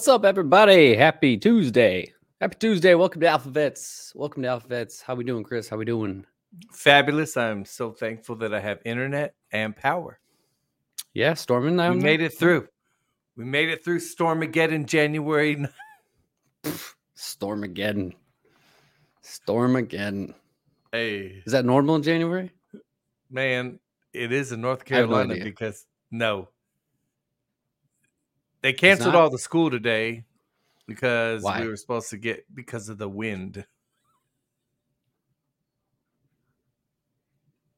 What's up, everybody? Happy Tuesday. Happy Tuesday. Welcome to Alphavets. Welcome to Alphavets. How we doing, Chris? How we doing? Fabulous. I'm so thankful that I have internet and power. Yeah, storming. We down there? made it through. We made it through Stormageddon January. Stormageddon. Stormageddon. Hey, Is that normal in January? man, it is in North I have no Carolina because no. They canceled all the school today because Why? we were supposed to get because of the wind.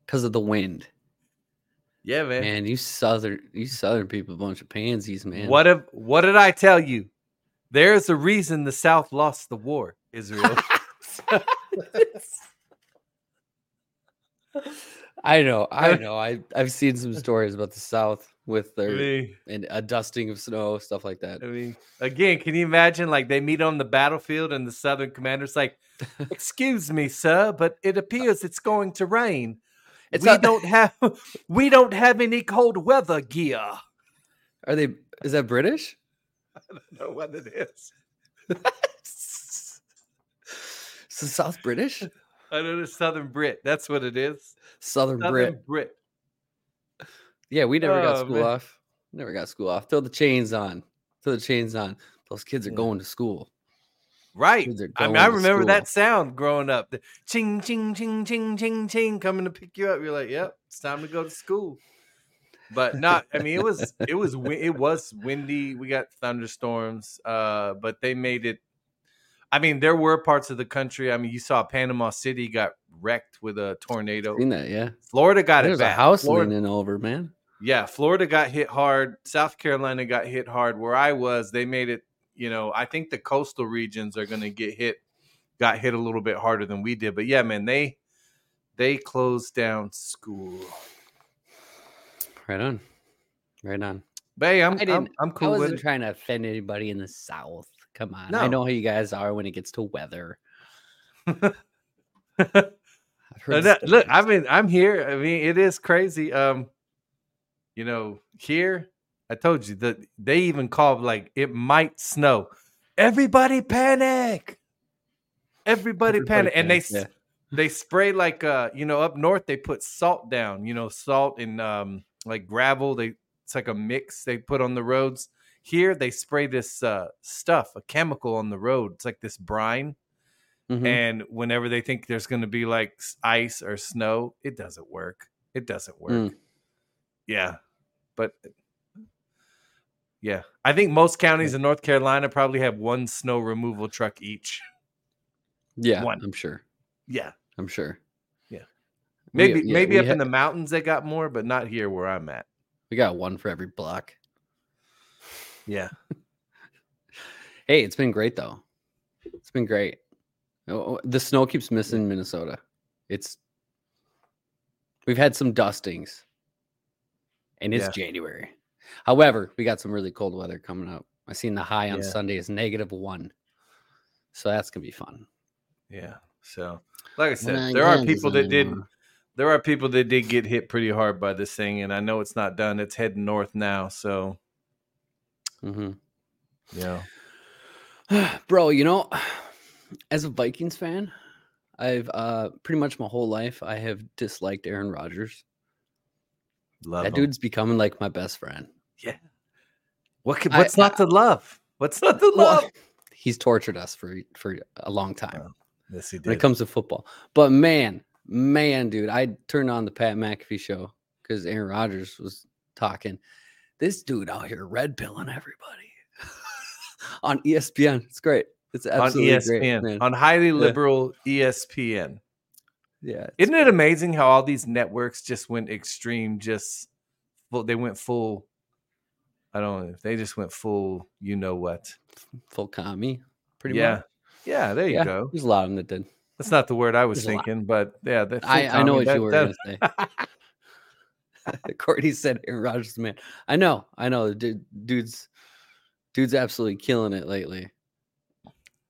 Because of the wind. Yeah, man. Man, you southern you southern people a bunch of pansies, man. What if what did I tell you? There's a reason the South lost the war, Israel. I know, I know. I I've seen some stories about the South with I their mean, and a dusting of snow, stuff like that. I mean, again, can you imagine like they meet on the battlefield and the Southern commander's like, "Excuse me, sir, but it appears it's going to rain. It's we not- don't have we don't have any cold weather gear." Are they? Is that British? I don't know what it is. Is the South British? I know it's Southern Brit. That's what it is. Southern Southern Brit. Brit. Yeah, we never got Oh, school man. off. Never got school off. Throw the chains on. Throw the chains on. Those kids are going to school. Right. I mean, I remember that sound growing up. The ching, ching, ching, ching, ching, ching, coming to pick you up. You're like, yep, it's time to go to school. But not. I mean, it was it was it was windy. We got thunderstorms. Uh, but they made it. I mean, there were parts of the country. I mean, you saw Panama City got wrecked with a tornado. Seen that? Yeah. Florida got There's it a house Florida, leaning over, man. Yeah, Florida got hit hard. South Carolina got hit hard. Where I was, they made it. You know, I think the coastal regions are going to get hit. Got hit a little bit harder than we did, but yeah, man, they they closed down school. Right on. Right on. But hey, I'm I didn't. I'm, I'm I cool with wasn't trying to offend anybody in the South. Come on. I know how you guys are when it gets to weather. I've that- look, I mean, I'm here. I mean, it is crazy. Um, you know, here I told you that they even called like it might snow. Everybody panic. Everybody, Everybody panic, and they yeah. they spray like uh you know up north they put salt down. You know, salt and um like gravel. They it's like a mix they put on the roads. Here they spray this uh stuff, a chemical on the road. It's like this brine Mhm. and whenever they think there's going to be like ice or snow it doesn't work it doesn't work Mm. Yeah but yeah i think most counties in north carolina probably have one snow removal truck each yeah, one. I'm sure. yeah I'm sure. Yeah. We- maybe yeah, maybe up ha- in the mountains they got more but not here where i'm at We got one for every block. yeah Hey, it's been great though. It's been great. Oh, oh, The snow keeps missing Minnesota. It's we've had some dustings, and it's Yeah. January. However, we got some really cold weather coming up. I seen the high on Yeah. Sunday is negative one, so that's gonna be fun. yeah so like i said My there are people that did Zona. there are people that did get hit pretty hard by this thing and i know it's not done it's heading north now so Mhm. yeah Bro, you know, as a Vikings fan, I've uh pretty much my whole life I have disliked Aaron Rodgers. Love that 'em. dude's becoming like my best friend. Yeah. What can, I- what's not to love? What's not to love? Well, he's tortured us for for a long time Oh, Yes, he did. when it comes to football. But man, man, dude, I turned on the Pat McAfee show because Aaron Rodgers was talking. This dude out here red pilling everybody on ESPN. It's great. It's on absolutely ESPN, great, on highly liberal E ESPN. Yeah, Isn't it amazing how all these networks just went extreme? Just full, they went full. I don't know. They just went full. You know what? full commie, pretty yeah, much. yeah. There you yeah, go. There's a lot of them that did. That's not the word I was There's thinking, but yeah, that I, I know what that- you were that- gonna say. Courtney said Aaron Rodgers, man. I know, I know. Dude, dude's dude's absolutely killing it lately.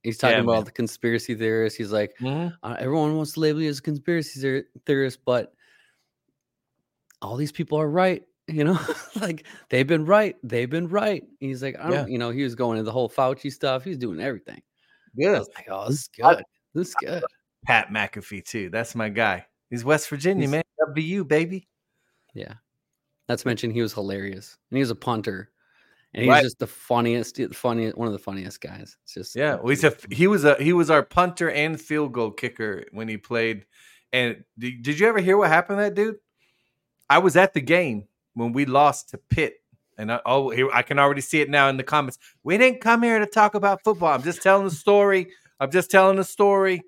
He's talking Yeah, about man. the conspiracy theorists. He's like, Mhm. uh, everyone wants to label you as a conspiracy theor- theorist, but all these people are right, You know, like they've been right. They've been right. He's like, I don't, Yeah. you know, he was going into the whole Fauci stuff. He's doing everything. I Good. was like, oh, this is I- good. This is good. Pat McAfee too. That's my guy. He's West Virginia, He's- man. WVU, baby. Yeah. Not to mention he was hilarious. And he was a punter. And he's Right. just the funniest, the funniest, one of the funniest guys. It's just Yeah, well, he's a he was a he was our punter and field goal kicker when he played. And did, did you ever hear what happened to that dude? I was at the game when we lost to Pitt, and I, oh, here I can already see it now in the comments. We didn't come here to talk about football. I'm just telling the story. I'm just telling the story.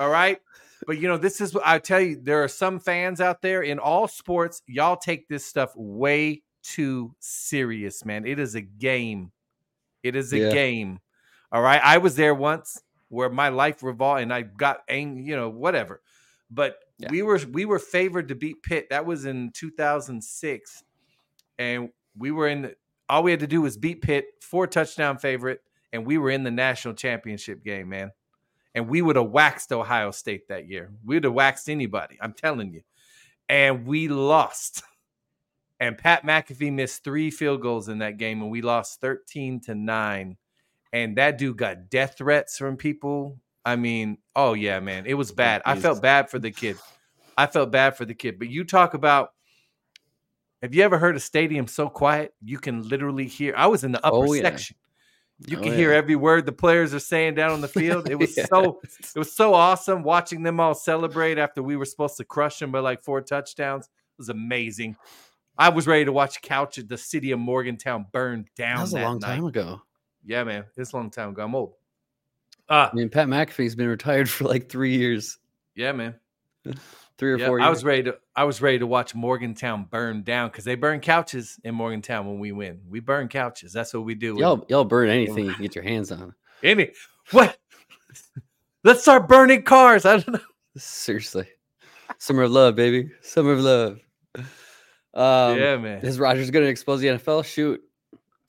All right. But you know, this is what I tell you. There are some fans out there in all sports. Y'all take this stuff way too serious, man. It is a game. It is a Yeah. game. All right. I was there once where my life revolved and I got angry, you know, whatever. But Yeah. we were we were favored to beat Pitt. That was in 2006. And we were in the, all we had to do was beat Pitt, four touchdown favorite, and we were in the national championship game, man. And we would have waxed Ohio State that year. We would have waxed anybody. I'm telling you. And we lost. And Pat McAfee missed three field goals in that game, and we lost 13 to 9. And that dude got death threats from people. I mean, oh yeah, man. It was bad. I felt bad for the kid. I felt bad for the kid. But you talk about have you ever heard a stadium so quiet you can literally hear? I was in the upper Oh, yeah. section. You Oh, can hear every word the players are saying down on the field. It was Yeah. so it was so awesome watching them all celebrate after we were supposed to crush them by like four touchdowns. It was amazing. I was ready to watch couch at the city of Morgantown burn down. That was a that long night. time ago. Yeah, man, it's a long time ago. I'm old. Uh I mean, Pat McAfee's been retired for like three years, yeah, man. three or Yeah, four I was ready to I was ready to watch Morgantown burn down because they burn couches in Morgantown when we win. We burn couches. That's what we do. Y'all, y'all burn anything you can get your hands on. Any what? Let's start burning cars. I don't know. Seriously. Summer of love, baby. Summer of love. Um, yeah, man. Is Rodgers going to expose the NFL? Shoot.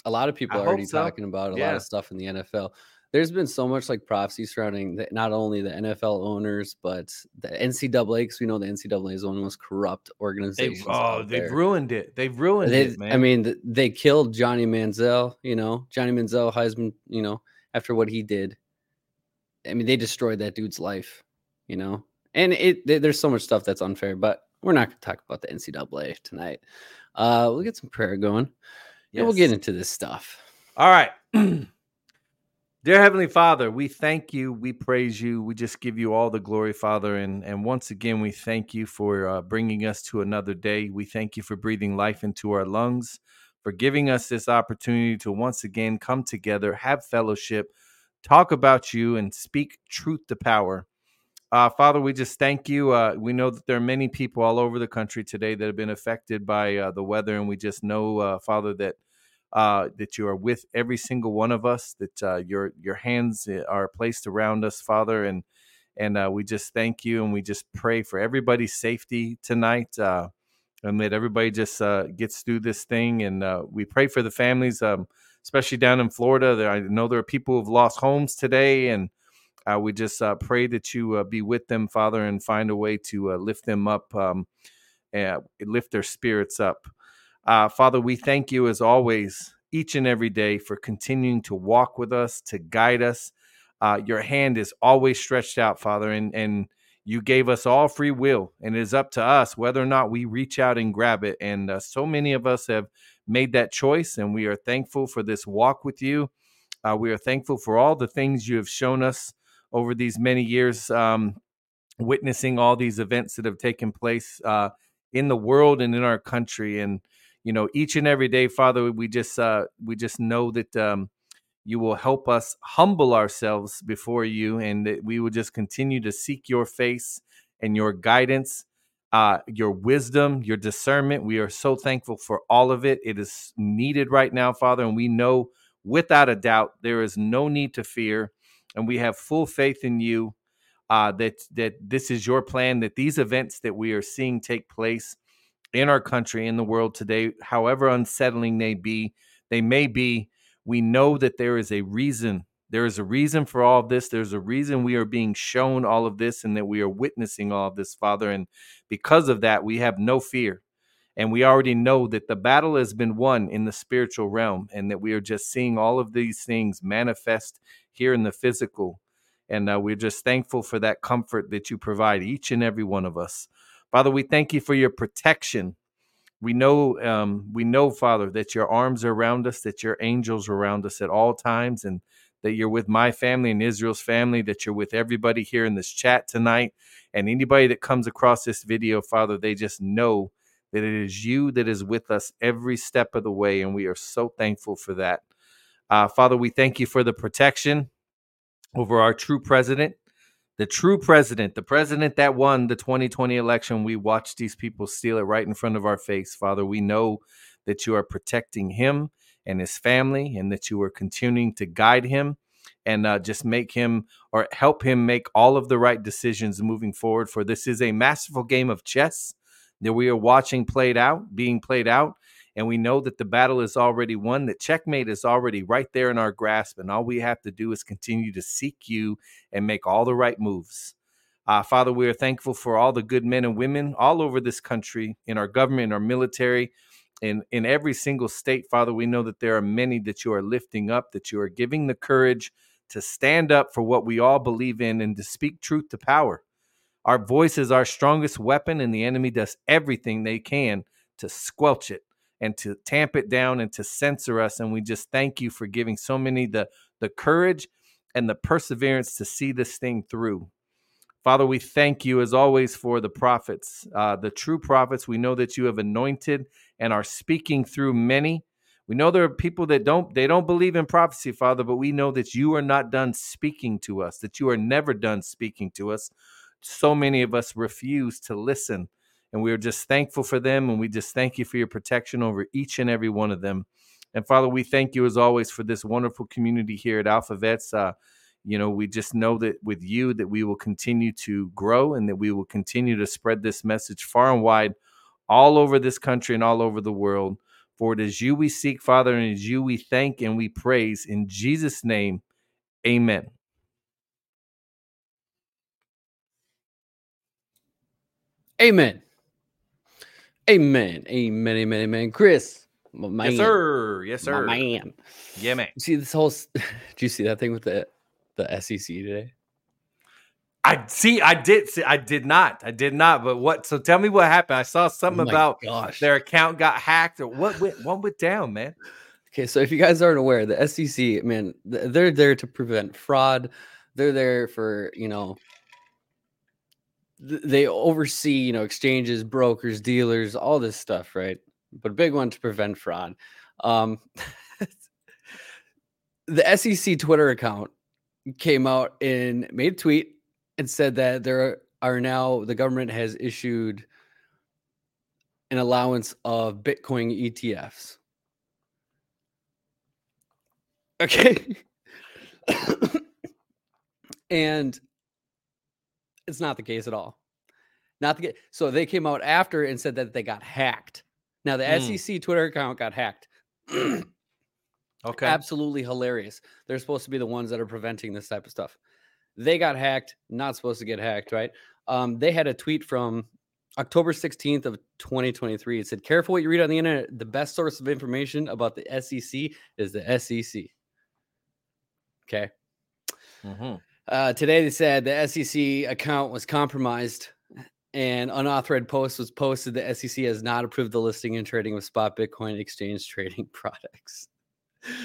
A lot of people I are already so. talking about a lot of stuff in the NFL. There's been so much like prophecy surrounding the, not only the NFL owners, but the NCAA, because we know the NCAA is one of the most corrupt They, organizations. oh, out they've there. ruined it. They've ruined They- it, man. I mean, they killed Johnny Manziel. You know, Johnny Manziel, Heisman. You know, after what he did, I mean, they destroyed that dude's life. You know, and it th- there's so much stuff that's unfair, but we're not going to talk about the NCAA tonight. Uh, we'll get some prayer going. Yeah, we'll get into this stuff. All right. Dear Heavenly Father, we thank you. We praise you. We just give you all the glory, Father. And, and once again, we thank you for uh, bringing us to another day. We thank you for breathing life into our lungs, for giving us this opportunity to once again come together, have fellowship, talk about you, and speak truth to power. Uh, Father, we just thank you. Uh, we know that there are many people all over the country today that have been affected by uh, the weather, and we just know, uh, Father, that uh, that you are with every single one of us. That uh, your your hands uh, are placed around us, Father, and and we just thank you, and we just pray for everybody's safety tonight, and that everybody just gets through this thing. And we pray for the families, um, especially down in Florida. There, I know there are people who've lost homes today, and uh, we just uh, pray that you uh, be with them, Father, and find a way to uh, lift them up, um, and lift their spirits up. Uh, Father, we thank you as always, each and every day, for continuing to walk with us, to guide us. Uh, your hand is always stretched out, Father, and and you gave us all free will, and it is up to us whether or not we reach out and grab it. And so many of us have made that choice, and we are thankful for this walk with you. We are thankful for all the things you have shown us over these many years, um, witnessing all these events that have taken place uh, in the world and in our country. And you know, each and every day, Father, we just uh, we just know that um, you will help us humble ourselves before you, and that we will just continue to seek your face and your guidance. Uh, your wisdom, your discernment. We are so thankful for all of it. It is needed right now, Father, and we know without a doubt there is no need to fear and we have full faith in you uh, that that this is your plan that these events that we are seeing take place in our country in the world today however unsettling they be they may be we know that there is a reason. There is a reason for all of this. There's a reason we are being shown all of this and that we are witnessing all of this father and because of that we have no fear And we already know that the battle has been won in the spiritual realm and that we are just seeing all of these things manifest here in the physical. And uh, we're just thankful for that comfort that you provide each and every one of us. Father, we thank you for your protection. We know, um, we know, Father, that your arms are around us, that your angels are around us at all times, and that you're with my family and Israel's family, that you're with everybody here in this chat tonight, and anybody that comes across this video, Father, they just know that it is you that is with us every step of the way, and we are so thankful for that. Uh, Father, we thank you for the protection over our true president, the true president, the president that won the 2020 election. We watched these people steal it right in front of our face. Father, we know that you are protecting him and his family, and that you are continuing to guide him and uh, just make him or help him make all of the right decisions moving forward. For this is a masterful game of chess that we are watching played out, being played out. And we know that the battle is already won, that checkmate is already right there in our grasp. And all we have to do is continue to seek you and make all the right moves. Uh, Father, we are thankful for all the good men and women all over this country, in our government, in our military, in, in every single state. Father, we know that there are many that you are lifting up, that you are giving the courage to stand up for what we all believe in and to speak truth to power. Our voice is our strongest weapon, and the enemy does everything they can to squelch it and to tamp it down and to censor us. And we just thank you for giving so many the, the courage and the perseverance to see this thing through. Father, we thank you as always for the prophets, uh, the true prophets. We know that you have anointed and are speaking through many. We know there are people that don't they don't believe in prophecy, Father, but we know that you are not done speaking to us, that you are never done speaking to us so many of us refuse to listen. And we are just thankful for them. And we just thank you for your protection over each and every one of them. And Father, we thank you as always for this wonderful community here at Alpha Vets. Uh, you know, we just know that with you that we will continue to grow and that we will continue to spread this message far and wide all over this country and all over the world. For it is you we seek, Father, and it is you we thank and we praise. In Jesus' name, amen. Amen. Amen. Amen. Amen. Amen. Chris, my yes, sir. Yes, sir. My man. Yeah, man. See this whole. Did you see that thing with the the SEC today? I see. I did. See, I did not. I did not. But what? So tell me what happened. I saw oh something oh about gosh. their account got hacked or what went. What went down, man? Okay, so if you guys aren't aware, the SEC, man, they're there to prevent fraud. They're there for you know they oversee, you know, exchanges, brokers, dealers, all this stuff, right? But a big one to prevent fraud. Um, the SEC Twitter account came out and made a tweet and said that there are now the government has issued an allowance of Bitcoin ETFs. Okay. and it's not the case at all. Not the so they came out after and said that they got hacked. Now the mm. SEC Twitter account got hacked. okay. Absolutely hilarious. They're supposed to be the ones that are preventing this type of stuff. They got hacked, not supposed to get hacked, right? Um, they had a tweet from October 16th of 2023. It said, careful what you read on the internet. The best source of information about the SEC is the SEC. Okay. Mm-hmm. Uh, today they said the SEC account was compromised and unauthorized post was posted. The SEC has not approved the listing and trading of spot Bitcoin exchange trading products.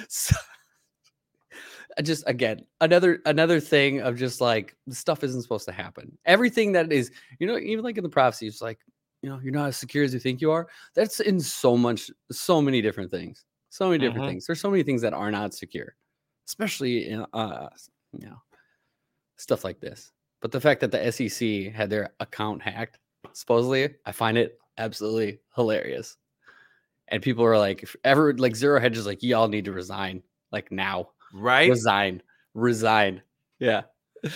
So just again another another thing of just like stuff isn't supposed to happen. Everything that is, you know, even like in the prophecy, it's like, you know, you're not as secure as you think you are. That's in so much, so many different things. So many different mm-hmm. things. There's so many things that are not secure, especially in uh, you know, stuff like this. But the fact that the SEC had their account hacked, supposedly, I find it absolutely hilarious. And people are like, ever like Zero Hedge is like, y'all need to resign, like now, right? Resign, resign. Yeah.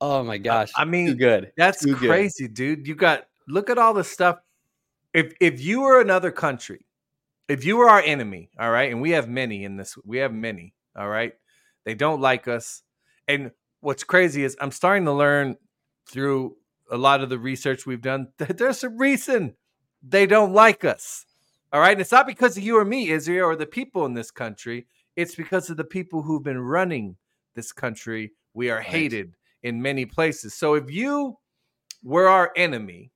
Oh my gosh. I mean, Too good. That's Too crazy, good. dude. You got look at all the stuff. If if you were another country, if you were our enemy, all right, and we have many in this, we have many, all right. They don't like us, and what's crazy is I'm starting to learn through a lot of the research we've done that there's a reason they don't like us. All right. And it's not because of you or me, Israel, or the people in this country. It's because of the people who've been running this country. We are hated in many places. So if you were our enemy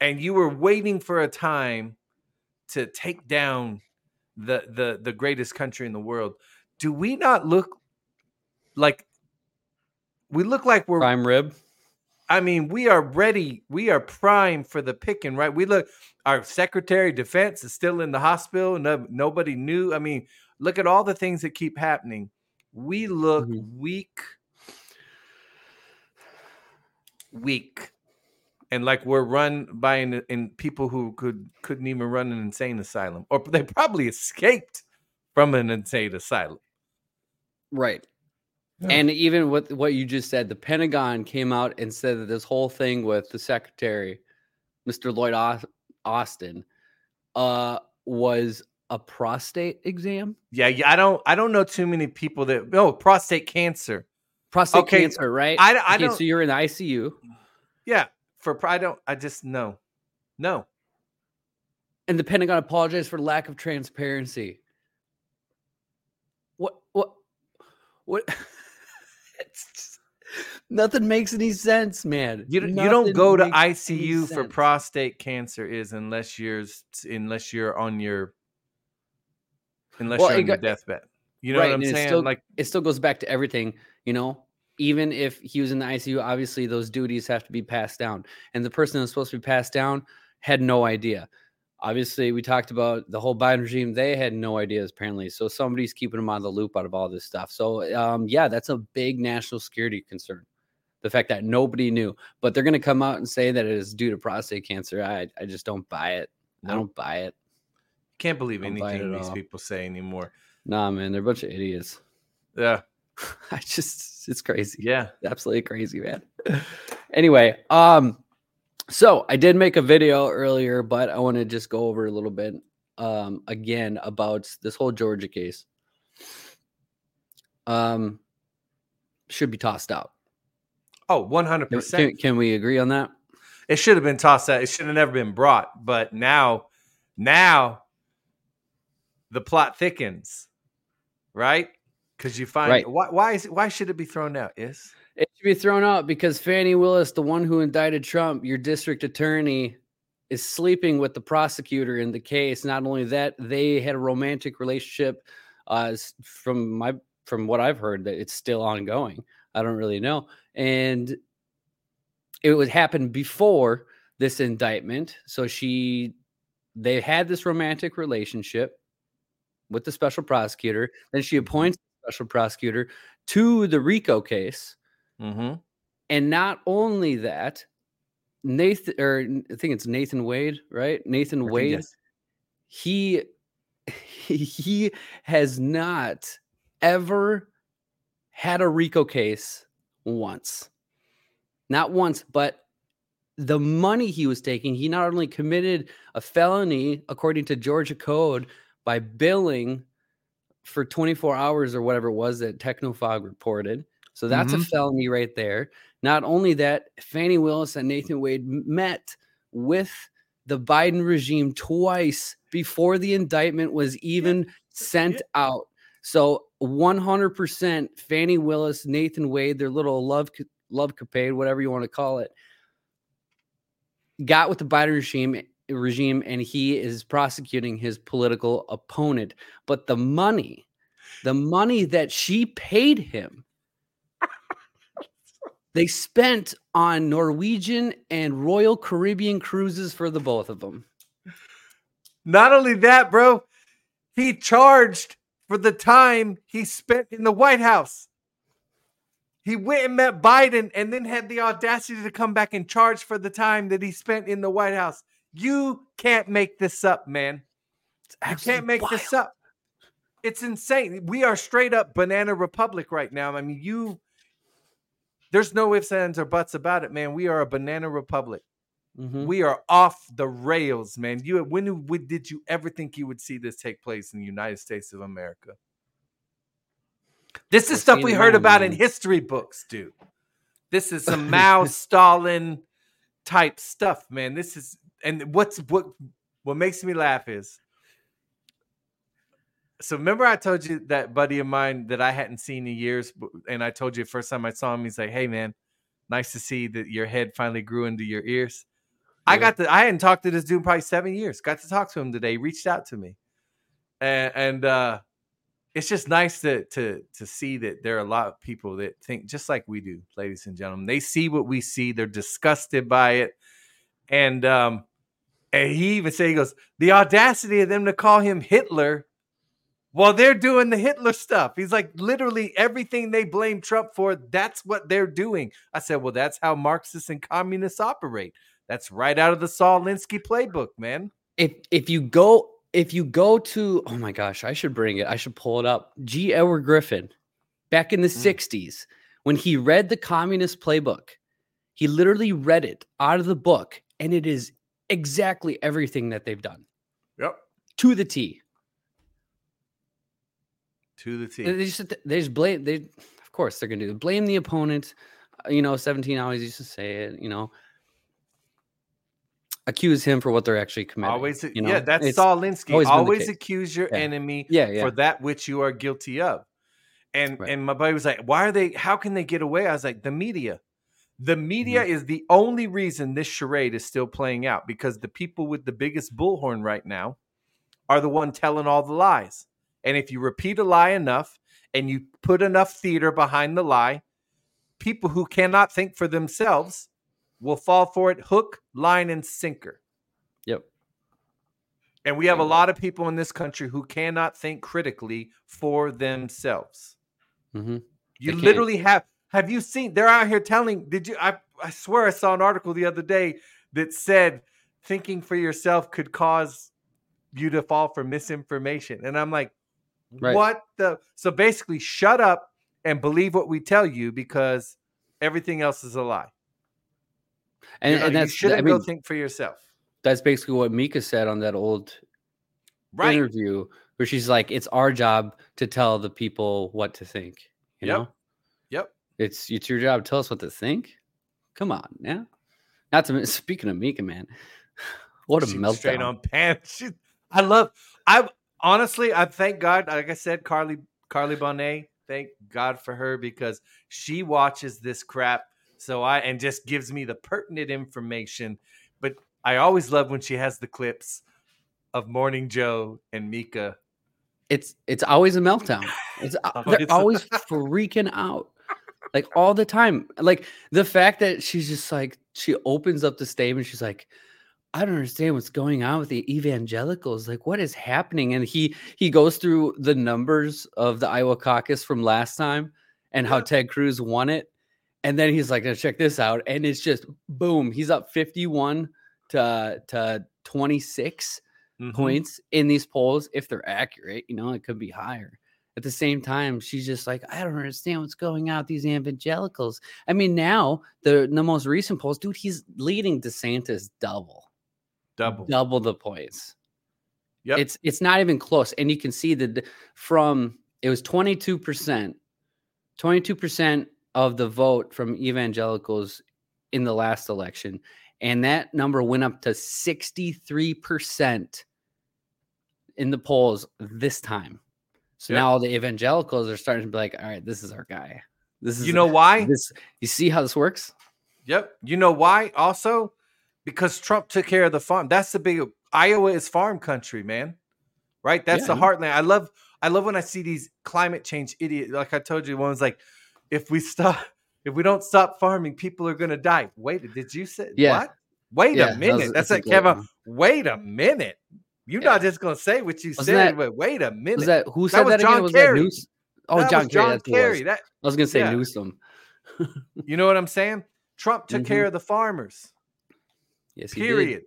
and you were waiting for a time to take down the the the greatest country in the world, do we not look like we look like we're Prime rib. I mean, we are ready. We are prime for the picking, right? We look, our Secretary of Defense is still in the hospital. No, nobody knew. I mean, look at all the things that keep happening. We look Mhm. weak, weak, and like we're run by in, in people who could couldn't even run an insane asylum, or they probably escaped from an insane asylum. Right. Yeah. And even with what you just said, the Pentagon came out and said that this whole thing with the secretary, Mr. Lloyd Austin, uh, was a prostate exam. Yeah, yeah. I don't, I don't know too many people that. Oh, prostate cancer. Prostate Okay, cancer, right? I, I okay, don't. so you're in the ICU, Yeah, for I don't. I just no, no. and the Pentagon apologized for lack of transparency. What? What? What? it's just, nothing makes any sense, man. You don't- you don't go to Nothing makes any ICU for prostate cancer is unless you're unless you're on your unless Well, you're on your deathbed. You know right, what I'm saying? still- like it still goes back to everything, you know. Even if he was in the ICU, obviously those duties have to be passed down, and the person that's supposed to be passed down had no idea. Obviously, we talked about the whole Biden regime; they had no ideas apparently. So somebody's keeping them on the loop out of all this stuff. So, um, yeah, that's a big national security concern. The fact that nobody knew, but they're going to come out and say that it is due to prostate cancer. I, I just don't buy it. I don't buy it. can't believe Don't buy it anything these all. people say anymore. Nah, man, they're a bunch of idiots. Yeah, I just, it's crazy. yeah. absolutely crazy, man. anyway, um, so I did make a video earlier, but I want to just go over a little bit um again about this whole Georgia case. Um, should be tossed out. Oh, 100%. can, can we agree on that? It should have been tossed out. It should have never been brought. But now, now, the plot thickens, right? Because you find Right. why why is it, why should it be thrown out? Is It should be thrown out because Fani Willis, the one who indicted Trump, your district attorney, is sleeping with the prosecutor in the case. Not only that, they had a romantic relationship. Uh, from my from what I've heard, that it's still ongoing. I don't really know, and it would happen before this indictment. So she, they had this romantic relationship with the special prosecutor. Then she appoints the special prosecutor to the RICO case. Mm-hmm. And not only that, Nathan or I think it's Nathan Wade, right? Nathan Wade. yes. He he has not ever had a RICO case once. Not once, but the money he was taking, he not only committed a felony according to Georgia code by billing for 24 hours or whatever it was that Technofog reported. So that's a Mhm. felony right there. Not only that, Fani Willis and Nathan Wade met with the Biden regime twice before the indictment was even sent yeah. out. So 100% Fani Willis, Nathan Wade, their little love love capade, whatever you want to call it, got with the Biden regime regime and he is prosecuting his political opponent. But the money, the money that she paid him, they spent on Norwegian and Royal Caribbean cruises for the both of them. Not only that, bro, he charged for the time he spent in the White House. He went and met Biden and then had the audacity to come back and charge for the time that he spent in the White House. You can't make this up, man. You can't make this up. It's insane. We are straight up banana republic right now. I mean, you there's no ifs, ands, or buts about it, man. We are a banana republic. Mhm. We are off the rails, man. You when, when did you ever think you would see this take place in the United States of America? This is stuff we heard now, about in history books, dude. This is some Mao Stalin type stuff, man. This is and what's what what makes me laugh is so remember I told you that buddy of mine that I hadn't seen in years, and I told you the first time I saw him, he's like, "Hey man, nice to see that your head finally grew into your ears." I got the I hadn't talked to this dude in probably seven years. Got to talk to him today. He reached out to me, and, and uh, it's just nice to to to see that there are a lot of people that think just like we do, ladies and gentlemen. They see what we see. They're disgusted by it, and um, and he even said he goes the audacity of them to call him Hitler while they're doing the Hitler stuff. He's like literally everything they blame Trump for. That's what they're doing. I said, well, that's how Marxists and communists operate. That's right out of the Saul Alinsky playbook, man. if if you go if you go to oh my gosh, I should bring it. I should pull it up. G. Edward Griffin, back in the Mm. '60s, when he read the Communist Playbook, he literally read it out of the book, and it is exactly everything that they've done Yep. to the T. To the T. They just they just blame they of course they're gonna do blame the opponent. uh, You know, 17 always used to say it, you know. Accuse him for what they're actually committing. Always, you know? yeah, that's It's Saul Alinsky. always Always, been the case. accuse your Yeah. enemy Yeah, yeah. for that which you are guilty of. And Right. and my buddy was like, "Why are they? How can they get away?" I was like, "The media. The media Mm-hmm. is the only reason this charade is still playing out because the people with the biggest bullhorn right now are the one telling all the lies. And if you repeat a lie enough and you put enough theater behind the lie, people who cannot think for themselves will fall for it hook, line, and sinker." Yep. And we have a lot of people in this country who cannot think critically for themselves. hmm You literally have have you seen they're out here telling did you I I swear I saw an article the other day that said thinking for yourself could cause you to fall for misinformation. And I'm like, Right. what the so basically shut up and believe what we tell you because everything else is a lie. And, You know, and you that's shouldn't I mean go think for yourself. that's basically what Mika said on that old Right. interview where she's like, it's our job to tell the people what to think. You Yep. know, Yep. it's it's your job to tell us what to think. Come on, yeah. Not to speaking of Mika, man, what a She was straight on pants. She, I love. I honestly, I thank God. Like I said, Carly Carly Bonet. Thank God for her because she watches this crap. So I and just gives me the pertinent information. But I always love when she has the clips of Morning Joe and Mika. It's it's always a meltdown. It's Always they're always freaking out, like all the time. Like the fact that she's just like she opens up the statement. She's like, I don't understand what's going on with the evangelicals. Like, what is happening? And he he goes through the numbers of the Iowa caucus from last time and how Yeah. Ted Cruz won it. And then he's like, check this out. And it's just boom, he's up 51 to to 26 Mhm. points in these polls if they're accurate. You know, it could be higher. At the same time, she's just like, I don't understand what's going on with these evangelicals. I mean, now the the most recent polls, dude, he's leading DeSantis double, Double. double the points. Yep. It's it's not even close, and you can see that from it was twenty two percent, twenty two percent of the vote from evangelicals in the last election, and that number went up to sixty three percent in the polls this time. So Yep. now all the evangelicals are starting to be like, all right, this is our guy. This is you know why? this. You see how this works? Yep. You know why? Also, because Trump took care of the farm. That's the big Iowa is farm country, man. Right? That's Yeah, the heartland. I love I love when I see these climate change idiots. Like I told you, one was like, if we stop, if we don't stop farming, people are gonna die. Wait, did you say Yeah. what? Wait Yeah, a that minute. was- That's a like Kevin. Wait a minute. You're not just gonna say what you Wasn't said, that- but wait a minute. Was that who said was that, again? John Was Kerry. that News? Oh, That John, was Kerry. John That's who it was. Kerry. That I was gonna say yeah. Newsom. you know what I'm saying? Trump took Mhm. care of the farmers. Yes. Period.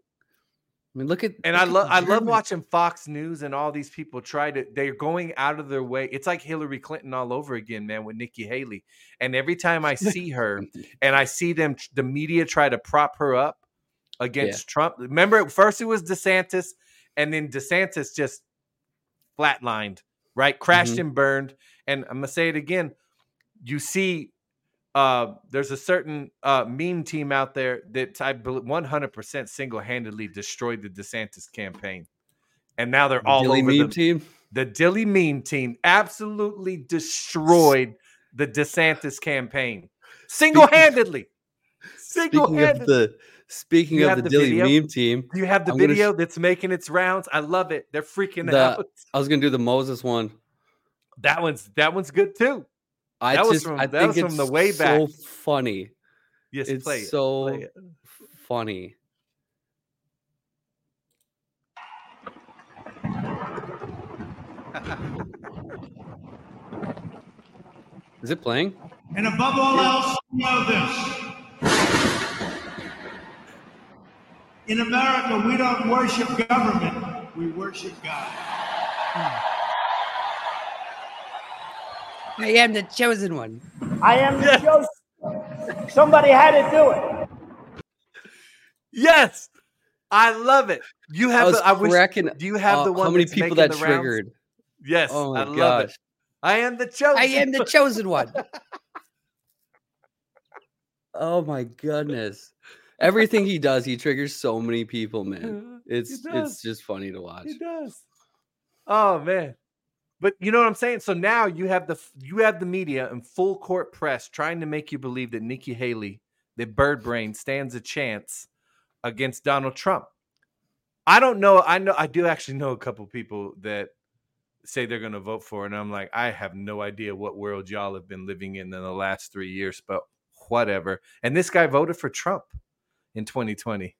I mean, look at And look I love I love watching Fox News and all these people try to they're going out of their way. It's like Hillary Clinton all over again, man, with Nikki Haley. And every time I see her and I see them the media try to prop her up against Trump. Remember at first it was DeSantis and then DeSantis just flatlined, right? Crashed Mhm. and burned. And I'm gonna say it again. You see uh, there's a certain uh, meme team out there that I 100% single-handedly destroyed the DeSantis campaign, and now they're all Dilly over meme the, team. the Dilly meme team. Absolutely destroyed the DeSantis campaign single-handedly. Speaking of Single-handedly. the speaking of the the Dilly video? meme team, you have the I'm video that's making its rounds? I love it. They're freaking The- out. I was gonna do the Moses one. That one's that one's good too. I That was from- I that think was from the way back. so funny. Yes, It's play it. so play it. funny. Is it playing? And above all else, know this. In America, we don't worship government, we worship God. Hmm. I am the chosen one. I am the chosen. Somebody had to do it. Yes, I love it. You have. was the, I wish. cracking. Do you have uh, the one? How many that's people that the rounds? triggered? Yes, Oh my I love gosh! it. I am the chosen. I am the chosen one. oh my goodness! Everything he does, he triggers so many people, man. It's it's just funny to watch. He does. Oh man. But you know what I'm saying? So now you have the you have the media and full court press trying to make you believe that Nikki Haley, that Bird Brain, stands a chance against Donald Trump. I don't know. I know I do actually know a couple people that say they're going to vote for, and I'm like, I have no idea what world y'all have been living in in the last three years, but whatever. And this guy voted for Trump in 2020.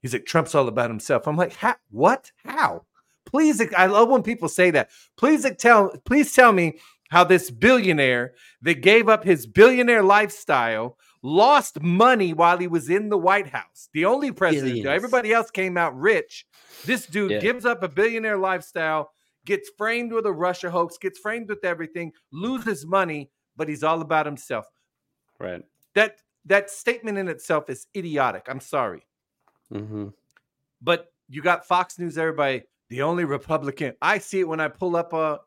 He's like, Trump's all about himself. I'm like, what? How? Please, I love when people say that. Please tell, please tell me how this billionaire that gave up his billionaire lifestyle lost money while he was in the White House. The only president, everybody else came out rich. This dude Yeah. gives up a billionaire lifestyle, gets framed with a Russia hoax, gets framed with everything, loses money, but he's all about himself. Right. That that statement in itself is idiotic. I'm sorry. hmm But you got Fox News, everybody, the only Republican. I see it when I pull up a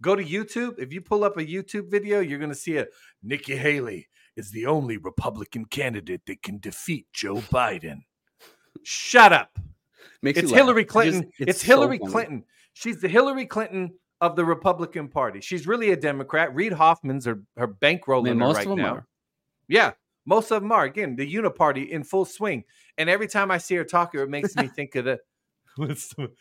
go to YouTube. If you pull up a YouTube video, you're gonna see it. Nikki Haley is the only Republican candidate that can defeat Joe Biden. Shut up. Makes It's laugh. Hillary It just- Clinton. it's so Hillary funny. Clinton. She's the Hillary Clinton of the Republican Party. She's really a Democrat. Reid Hoffman's her her bankrolling Man, her right of them now. are. Yeah, most of them are. Again, the uniparty in full swing. And every time I see her talk, it makes me think of the. the-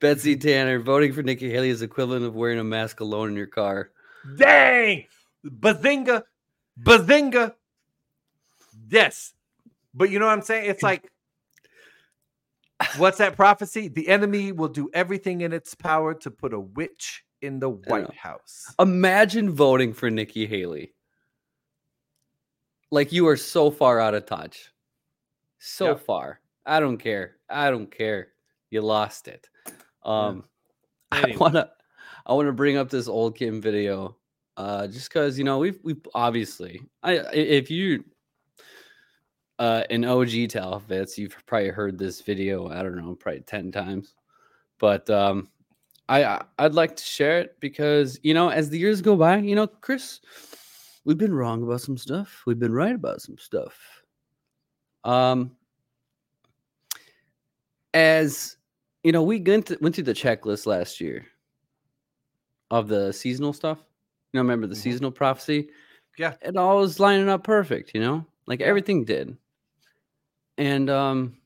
Betsy Tanner voting for Nikki Haley is equivalent of wearing a mask alone in your car. Dang! Bazinga! Bazinga! Yes. But you know what I'm saying? It's like, what's that prophecy? The enemy will do everything in its power to put a witch in the White. House. Imagine voting for Nikki Haley. Like you are so far out of touch. So far. I don't care. I don't care. You lost it. Um Anyway. I wanna I wanna bring up this old Kim video. Uh just because you know we've we've obviously I if you uh an OG tell Fitz, you've probably heard this video, I don't know, probably 10 times. But um I- I'd like to share it because you know as the years go by, you know, Chris, we've been wrong about some stuff. We've been right about some stuff. Um as you know, we went, to, went through the checklist last year of the seasonal stuff. You know, remember the Mhm. seasonal prophecy? Yeah. It all was lining up perfect, you know? Like everything did. And um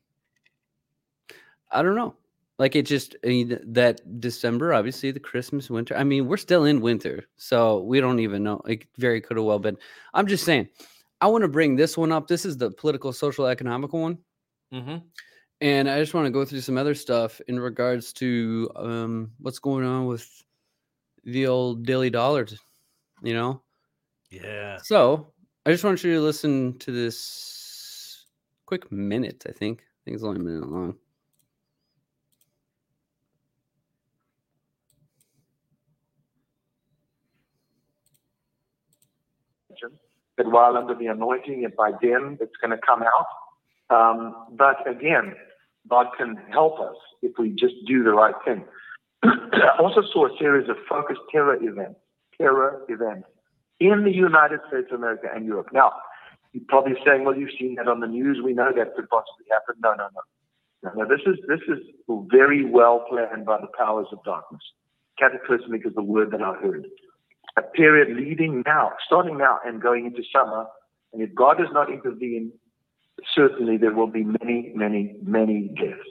I don't know. Like it just I mean, that December, obviously the Christmas, winter. I mean, we're still in winter, so we don't even know. It very could have well been. I'm just saying, I want to bring this one up. This is the political, social, economical one. Mm-hmm. And I just want to go through some other stuff in regards to um, what's going on with the old daily dollars, you know? Yeah. So I just want you to listen to this quick minute, I think. I think it's only a minute long. that while under the anointing and by then it's going to come out. Um, but again, God can help us if we just do the right thing. I also saw a series of focused terror events, terror events in the United States of America and Europe. Now, you're probably saying, well, you've seen that on the news. We know that could possibly happen. No, no, no. No, no, this is this is very well planned by the powers of darkness. Cataclysmic is the word that I heard. A period leading now, starting now, and going into summer. And if God does not intervene, certainly there will be many, many, many deaths.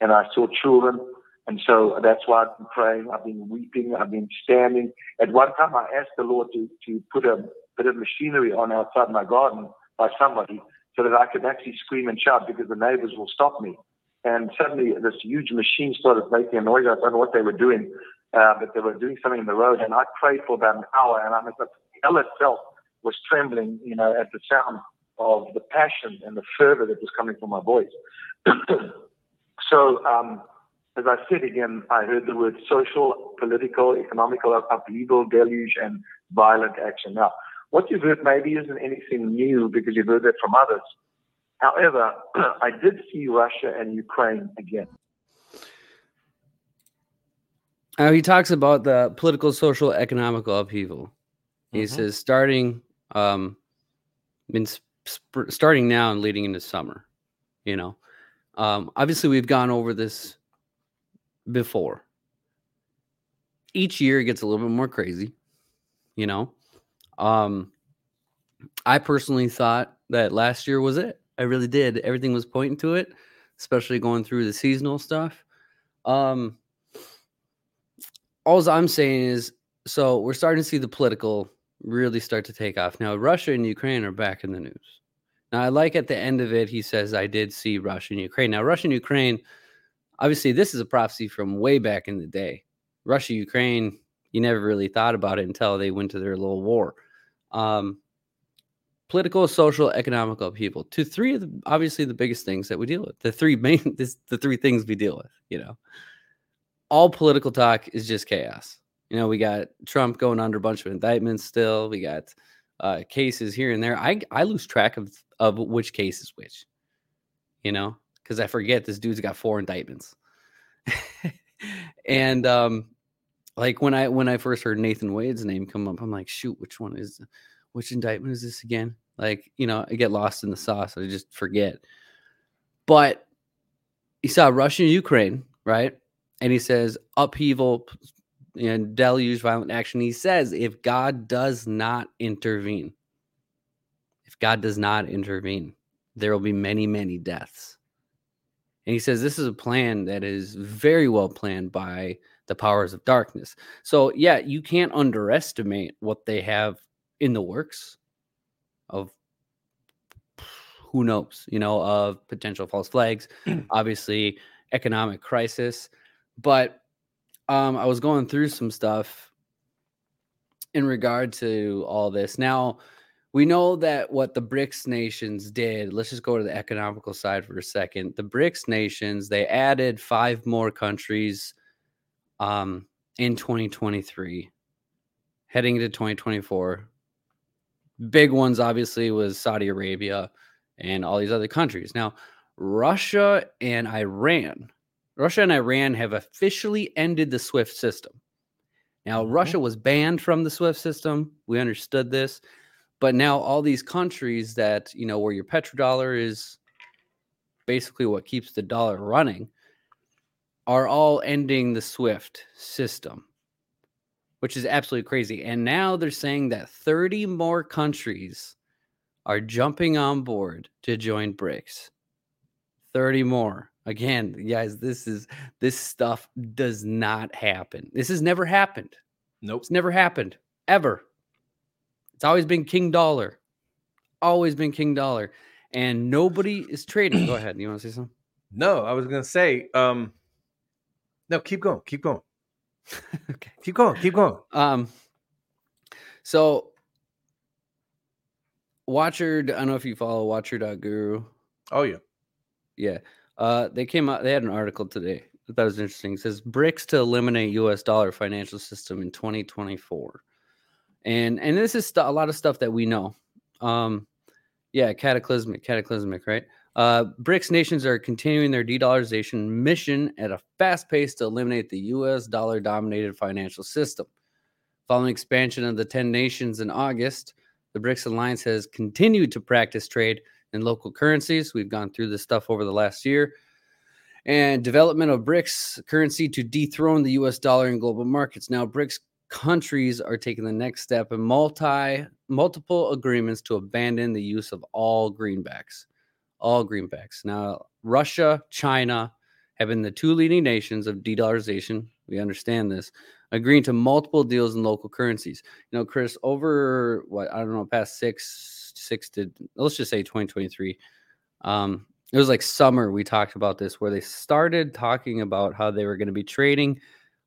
And I saw children, and so that's why I've been praying. I've been weeping. I've been standing. At one time, I asked the Lord to to put a bit of machinery on outside my garden by somebody so that I could actually scream and shout because the neighbors will stop me. And suddenly this huge machine started making a noise. I don't know what they were doing, uh, but they were doing something in the road. And I prayed for about an hour, and I was like, hell itself was trembling, you know, at the sound of the passion and the fervor that was coming from my voice. so, um, as I said again, I heard the word social, political, economical upheaval, deluge, and violent action. Now, what you've heard maybe isn't anything new because you've heard that from others. However, I did see Russia and Ukraine again. Now he talks about the political, social, economical upheaval. He Mhm. says starting, um, been starting now and leading into summer. You know, um, obviously we've gone over this before. Each year it gets a little bit more crazy. You know, um, I personally thought that last year was it. I really did. Everything was pointing to it, especially going through the seasonal stuff. Um, all I'm saying is, so we're starting to see the political really start to take off. Now, Russia and Ukraine are back in the news. Now, I like at the end of it, he says, I did see Russia and Ukraine. Now, Russia and Ukraine, obviously, this is a prophecy from way back in the day. Russia, Ukraine, you never really thought about it until they went to their little war. Um, political, social, economical upheaval. To three of the obviously the biggest things that we deal with. The three main this the three things we deal with, you know. All political talk is just chaos. You know, we got Trump going under a bunch of indictments still. We got uh cases here and there. I I lose track of of which case is which. You know, because I forget this dude's got four indictments. and um like when I when I first heard Nathan Wade's name come up, I'm like, shoot, which one is which indictment is this again? Like, you know, I get lost in the sauce. I just forget. But he saw Russia and Ukraine, right? And he says upheaval and deluge, violent action. He says if God does not intervene, if God does not intervene, there will be many, many deaths. And he says this is a plan that is very well planned by the powers of darkness. So, yeah, you can't underestimate what they have in the works of who knows, you know, of potential false flags, obviously economic crisis. But um, I was going through some stuff in regard to all this. Now, we know that what the BRICS nations did, let's just go to the economical side for a second. The BRICS nations, they added five more countries um, in 2023, heading into 2024. Big ones, obviously, was Saudi Arabia and all these other countries. Now, Russia and Iran, Russia and Iran have officially ended the SWIFT system. Now, Mhm. Russia was banned from the SWIFT system. We understood this. But now all these countries that, you know, where your petrodollar is basically what keeps the dollar running are all ending the SWIFT system, which is absolutely crazy. And now they're saying that 30 more countries are jumping on board to join BRICS. 30 more. Again, guys, this is this stuff does not happen. This has never happened. Nope. It's never happened ever. It's always been King Dollar. Always been King Dollar. And nobody is trading. Go ahead. You want to say something? No, I was gonna say, um, no, keep going, keep going, okay. keep going, keep going. Um so Watcher, I don't know if you follow Watcher.guru. Oh yeah, Yeah. Uh they came out they had an article today. that was interesting. It says BRICS to eliminate US dollar financial system in 2024. And and this is stu- a lot of stuff that we know. Um yeah, cataclysmic, cataclysmic, right? Uh BRICS nations are continuing their de-dollarization mission at a fast pace to eliminate the US dollar dominated financial system. Following expansion of the 10 nations in August, the BRICS alliance has continued to practice trade in local currencies. We've gone through this stuff over the last year. And development of BRICS currency to dethrone the US dollar in global markets. Now, BRICS countries are taking the next step in multi multiple agreements to abandon the use of all greenbacks. All greenbacks. Now, Russia, China have been the two leading nations of de-dollarization. We understand this, agreeing to multiple deals in local currencies. You know, Chris, over what I don't know, past six, six to let's just say 2023. Um, it was like summer we talked about this where they started talking about how they were going to be trading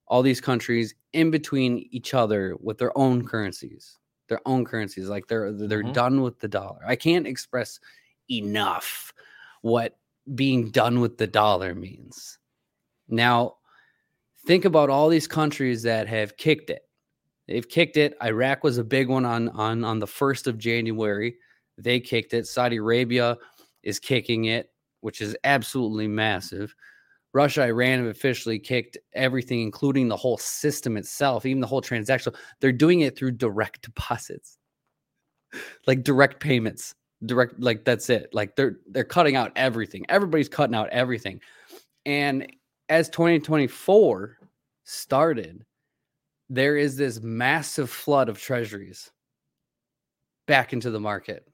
all these countries in between each other with their own currencies their own currencies like they're they're Mhm. done with the dollar i can't express enough what being done with the dollar means now think about all these countries that have kicked it they've kicked it iraq was a big one on on on the 1st of january they kicked it saudi arabia is kicking it which is absolutely massive Russia, Iran have officially kicked everything, including the whole system itself, even the whole transaction. They're doing it through direct deposits, like direct payments, direct. Like that's it. Like they're they're cutting out everything. Everybody's cutting out everything. And as 2024 started, there is this massive flood of treasuries back into the market.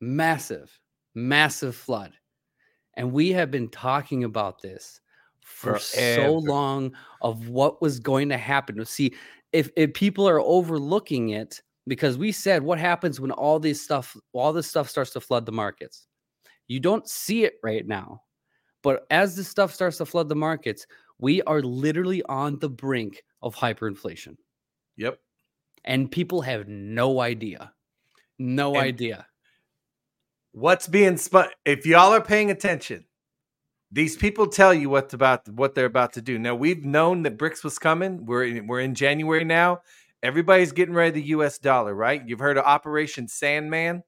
Massive, massive flood. And we have been talking about this for so long of what was going to happen. See, if, if people are overlooking it, because we said what happens when all this stuff, all this stuff starts to flood the markets. You don't see it right now. But as this stuff starts to flood the markets, we are literally on the brink of hyperinflation. Yep. And people have no idea. No And- idea. What's being spun? If y'all are paying attention, these people tell you what's about what they're about to do. Now we've known that BRICS was coming. We're in, we're in January now. Everybody's getting ready the U.S. dollar, right? You've heard of Operation Sandman,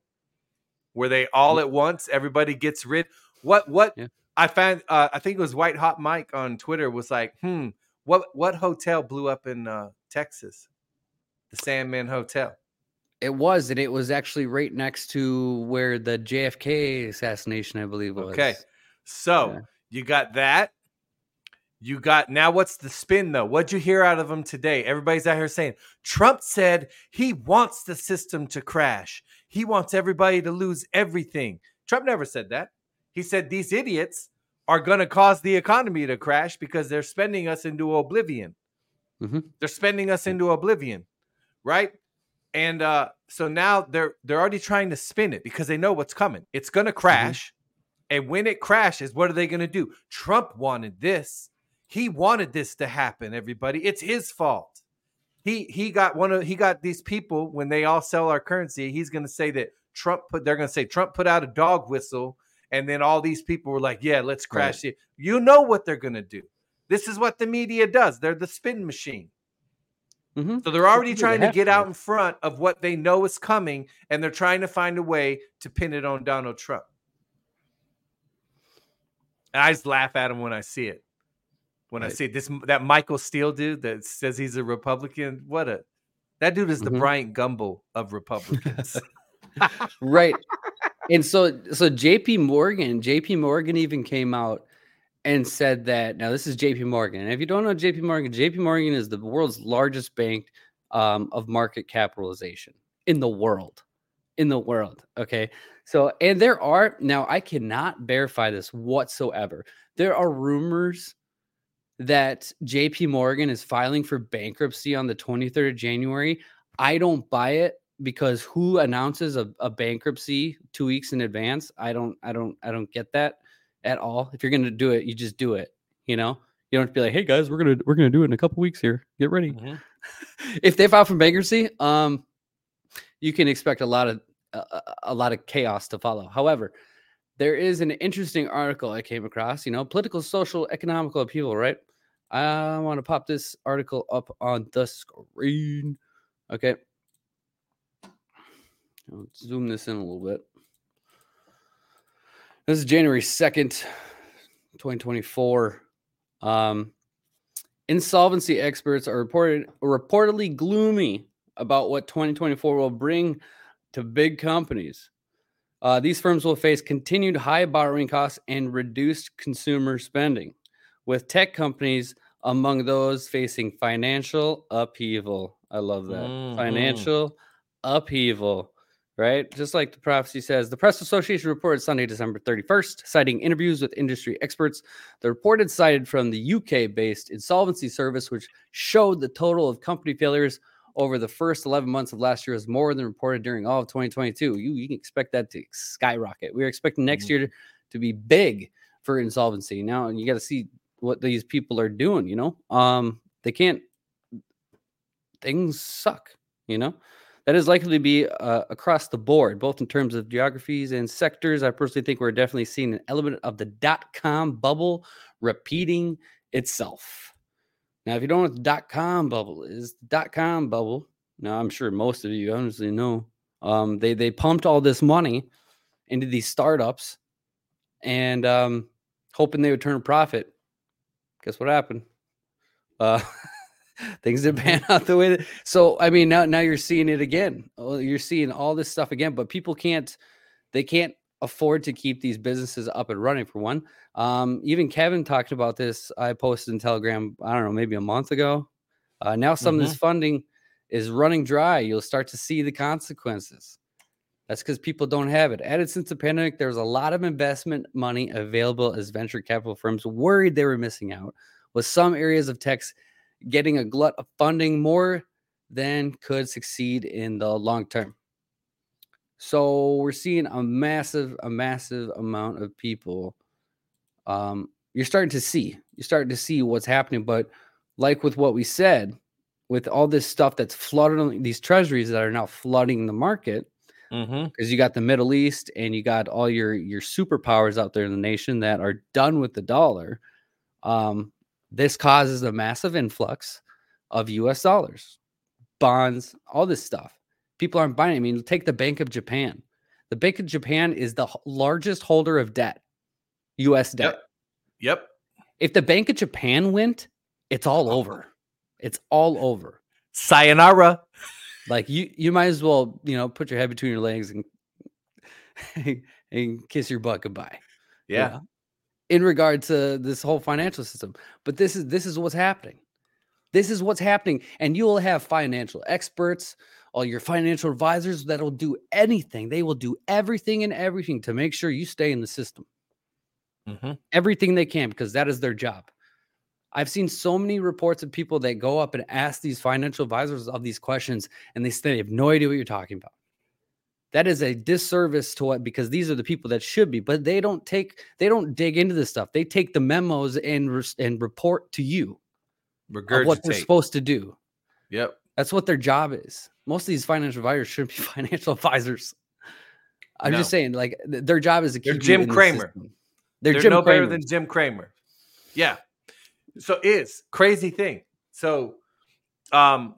where they all mm. at once everybody gets rid. What what Yeah. I found? Uh, I think it was White Hot Mike on Twitter was like, hmm, what what hotel blew up in uh, Texas? The Sandman Hotel. It was, and it was actually right next to where the JFK assassination, I believe, was. Okay. So Yeah. you got that. You got now what's the spin though? What'd you hear out of them today? Everybody's out here saying Trump said he wants the system to crash. He wants everybody to lose everything. Trump never said that. He said these idiots are going to cause the economy to crash because they're spending us into oblivion. Mhm. They're spending us into oblivion, right? And uh, so now they're they're already trying to spin it because they know what's coming. It's going to crash, and when it crashes, what are they going to do? Trump wanted this. He wanted this to happen. Everybody, it's his fault. He he got one of he got these people when they all sell our currency. He's going to say that Trump put. They're going to say Trump put out a dog whistle, and then all these people were like, "Yeah, let's crash it." You know what they're going to do. This is what the media does. They're the spin machine. Mhm. So they're already trying to get out in front of what they know is coming, and they're trying to find a way to pin it on Donald Trump. And I just laugh at him when I see it. When I see this that Michael Steele dude that says he's a Republican, what a that dude is the Mhm. Bryant Gumbel of Republicans. right and so so jp morgan jp morgan even came out and said that now this is jp morgan and if you don't know jp morgan jp morgan is the world's largest bank um, of market capitalization in the world in the world okay? So and there are now i cannot verify this whatsoever. There are rumors that jp morgan is filing for bankruptcy on the 23rd of january. I don't buy it because who announces a, a bankruptcy two weeks in advance? I don't i don't i don't get that at all. If you're gonna do it you just do it you know? You don't have to be like hey guys we're gonna we're gonna do it in a couple weeks here. Get ready. Mhm. if they file for bankruptcy um you can expect a lot of a, a- a lot of chaos to follow. However there is an interesting article i came across you know political social economical upheaval right? I want to pop this article up on the screen okay Let's zoom this in a little bit. This is January 2nd, 2024. Um, Insolvency experts are reported reportedly gloomy about what 2024 will bring to big companies. Uh, these firms will face continued high borrowing costs and reduced consumer spending, with tech companies among those facing financial upheaval. I love that. Mhm. Financial upheaval, right? Just like the prophecy says, the Press Association reported Sunday, December 31st, citing interviews with industry experts. The report is cited from the UK based insolvency service, which showed the total of company failures over the first 11 months of last year was more than reported during all of 2022. You, you can expect that to skyrocket. We're expecting next Mhm. year to be big for insolvency. Now you got to see what these people are doing, you know? Um, they can't things suck, you know? That is likely to be uh, across the board, both in terms of geographies and sectors. I personally think we're definitely seeing an element of the dot com bubble repeating itself. Now, if you don't know what the dot com bubble is, the dot com bubble, now I'm sure most of you honestly know, um, they, they pumped all this money into these startups and um, hoping they would turn a profit. Guess what happened? Uh, things didn't pan out the way that. So I mean, now now you're seeing it again. Oh, You're seeing all this stuff again, but people can't. They can't afford to keep these businesses up and running. For one, um, even Kevin talked about this. I posted in Telegram. I don't know, maybe a month ago. Uh, now some of this funding is running dry. You'll start to see the consequences. That's because people don't have it. Added since the pandemic, there was a lot of investment money available as venture capital firms worried they were missing out, with some areas of techs getting a glut of funding more than could succeed in the long term. So we're seeing a massive, a massive amount of people. Um, you're starting to see, you're starting to see what's happening. But like with what we said, with all this stuff that's flooding these treasuries that are now flooding the market, Mm-hmm. because you got the Middle East and you got all your your superpowers out there in the nation that are done with the dollar. Um, this causes a massive influx of U.S. dollars, bonds, all this stuff. People aren't buying. I mean, take the Bank of Japan. The Bank of Japan is the largest holder of debt, U.S. debt. Yep. Yep. If the Bank of Japan went, it's all over. It's all over. Sayonara. Like you, you might as well, you know, put your head between your legs and and kiss your butt goodbye. you Yeah. know, In regard to this whole financial system, but this is this is what's happening. This is what's happening, and you will have financial experts, all your financial advisors that'll do anything. They will do everything and everything to make sure you stay in the system. Mm-hmm. Everything they can because that is their job. I've seen so many reports of people that go up and ask these financial advisors of these questions, and they say they have no idea what you're talking about. That is a disservice to what because these are the people that should be, but they don't take they don't dig into this stuff. They take the memos and res- and report to you of what they're supposed to do. Yep. That's what their job is. Most of these financial advisors shouldn't be financial advisors. I'm just saying, like th- their job is to keep Jim the Cramer. They're, They're Jim no better than Jim Cramer. Yeah. So it's crazy thing. So um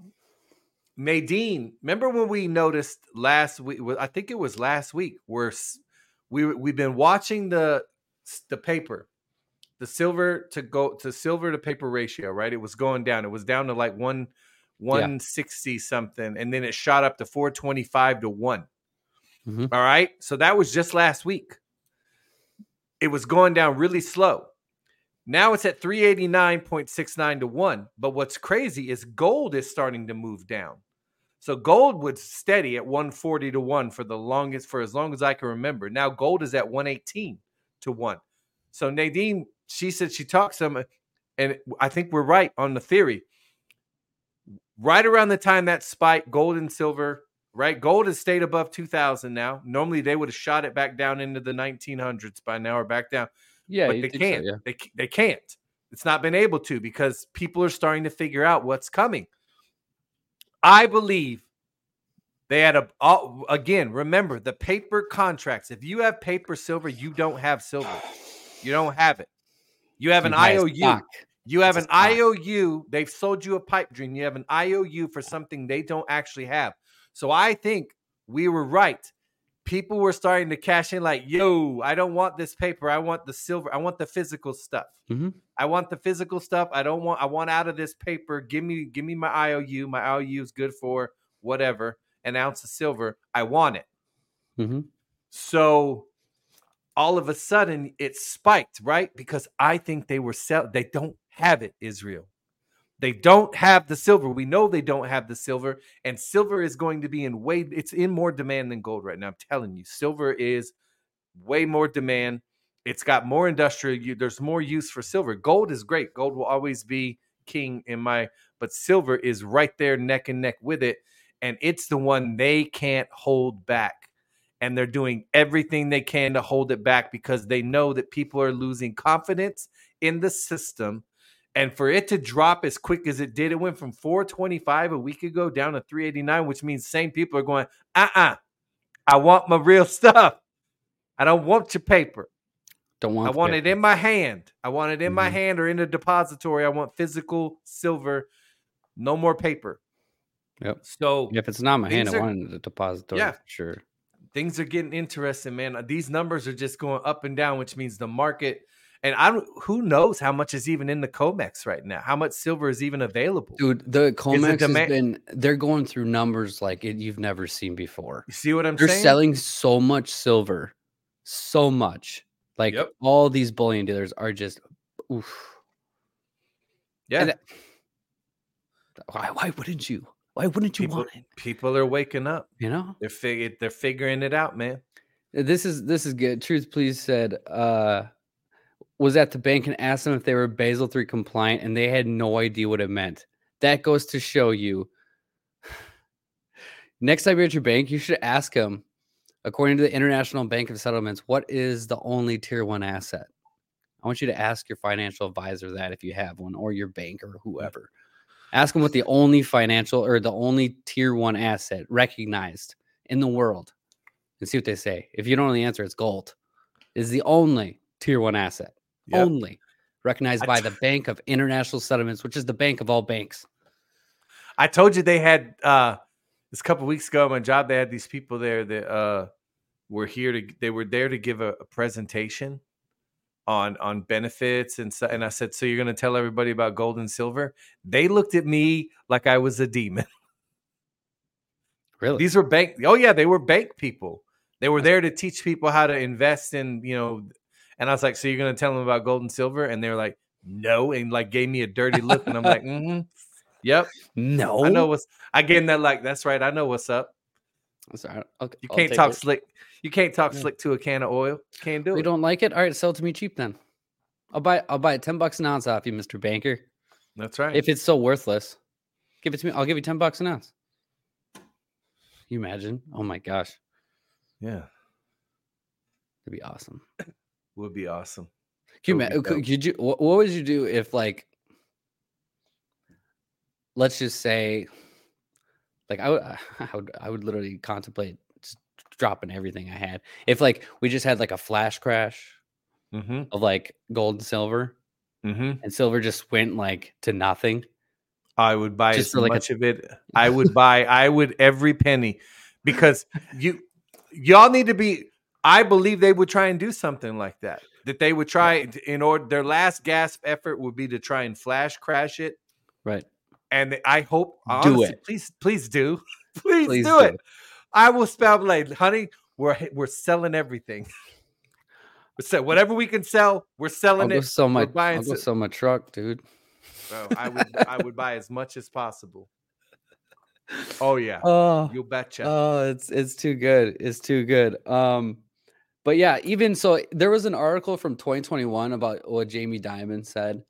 Nadine, remember when we noticed last week I think it was last week where we we've been watching the the paper the silver to go to silver to paper ratio, right? It was going down. It was down to like 1 160 something and then it shot up to 425 to 1. Mhm. All right? So that was just last week it was going down really slow. Now it's at 389.69 to 1. But what's crazy is gold is starting to move down. So gold was steady at 140 to 1 for the longest for as long as I can remember. Now gold is at 118 to 1. So Nadine, she said she talked some uh, and I think we're right on the theory. Right around the time that spike, gold and silver, right? Gold has stayed above 2000 now. Normally they would have shot it back down into the 1900s by now or back down Yeah, but they can't. yeah. They they can't. It's not been able to because people are starting to figure out what's coming. I believe they had a all, again. Remember the paper contracts. If you have paper silver, you don't have silver. You don't have it. You have an You IOU. stock. You have It's an. IOU. They've sold you a pipe dream. You have an IOU for something they don't actually have. So I think we were right. People were starting to cash in like, yo, I don't want this paper. I want the silver. I want the physical stuff. Mhm. I want the physical stuff. I don't want I want out of this paper. Give me give me my IOU. My IOU is good for whatever, an ounce of silver. I want it. hmm So all of a sudden it spiked, right? Because I think they were sell they don't have it, Israel. They don't have the silver. We know they don't have the silver, and silver is going to be in way it's in more demand than gold right now. I'm telling you, silver is way more demand. It's got more industrial there's more use for silver. Gold is great. Gold will always be king in my but silver is right there neck and neck with it and it's the one they can't hold back and they're doing everything they can to hold it back because they know that people are losing confidence in the system. And for it to drop as quick as it did, it went from 425 a week ago down to 389, which means same people are going, uh uh I want my real stuff. I don't want your paper. Don't want. I want paper. it in my hand. I want it in my Mhm. hand or in a depository. I want physical silver, no more paper. Yep. So If it's not in my hand, Things I want it in the depository. Yeah. sure. things are getting interesting, man. These numbers are just going up and down, which means the market and I don't who knows how much is even in the COMEX right now. How much silver is even available? Dude, the Comex has been they're going through numbers like it, you've never seen before. You see what I'm saying? They're selling so much silver, so much. Like Yep. all these bullion dealers are just oof. yeah. and- Why why wouldn't you? Why wouldn't you People- want it? People are waking up. You know? They're fig- they're figuring it out, man. This is this is good. Truth please said uh was at the bank and asked them if they were Basel 3 compliant and they had no idea what it meant. That goes to show you next time you're at your bank, you should ask them, according to the International Bank of Settlements, what is the only tier one asset? I want you to ask your financial advisor that if you have one, or your bank or whoever. Ask them what the only financial or the only tier one asset recognized in the world and see what they say. If you don't know the answer, it's gold. Is the only tier one asset. Yep. Only recognized I by t- the Bank of International Settlements, which is the bank of all banks. I told you they had uh this couple weeks ago at my job. They had these people there that uh were here to they were there to give a, a presentation on on benefits and so, and I said, so you're going to tell everybody about gold and silver? They looked at me like I was a demon. Really? These were bank. Oh yeah, they were bank people. They were there to teach people how to invest in you know. And I was like, so you're going to tell them about gold and silver? And they're like, no, and like gave me a dirty look, and I'm like, mm-hmm. Yep. no. I know what's I gave him that like that's right. I know what's up. I'm sorry. Okay, You can't talk it. slick. You can't talk Yeah. slick to a can of oil. Can't do You it. You don't like it? All right, sell it to me cheap then. I'll buy I'll buy it 10 bucks an ounce off you, Mr. Banker. That's right. If it's so worthless, give it to me. I'll give you 10 bucks an ounce. You imagine? Oh my gosh. yeah, It'd be awesome. Would be awesome. Can you, be could, could you what, what would you do if like let's just say like I would I would I would literally contemplate dropping everything I had. If like we just had like a flash crash Mm-hmm. of like gold and silver Mm-hmm. and silver just went like to nothing. I would buy Just as like, a- much of it. I would buy. I would every penny because you y'all need to be. I believe they would try and do something like that. That they would try in order. Their last gasp effort would be to try and flash crash it. Right. And I hope Do honestly, it. Please, please do. Please, Please do, do it. it. I will spell like, honey, we're we're selling everything. sell whatever we can sell. We're I'll selling it. sell my I'll go sell my truck, dude. Bro, I would I would buy as much as possible. Oh yeah, Oh, you betcha. Oh, it's it's too good. It's too good. Um, but yeah, even so, there was an article from 2021 about what Jamie Dimon said,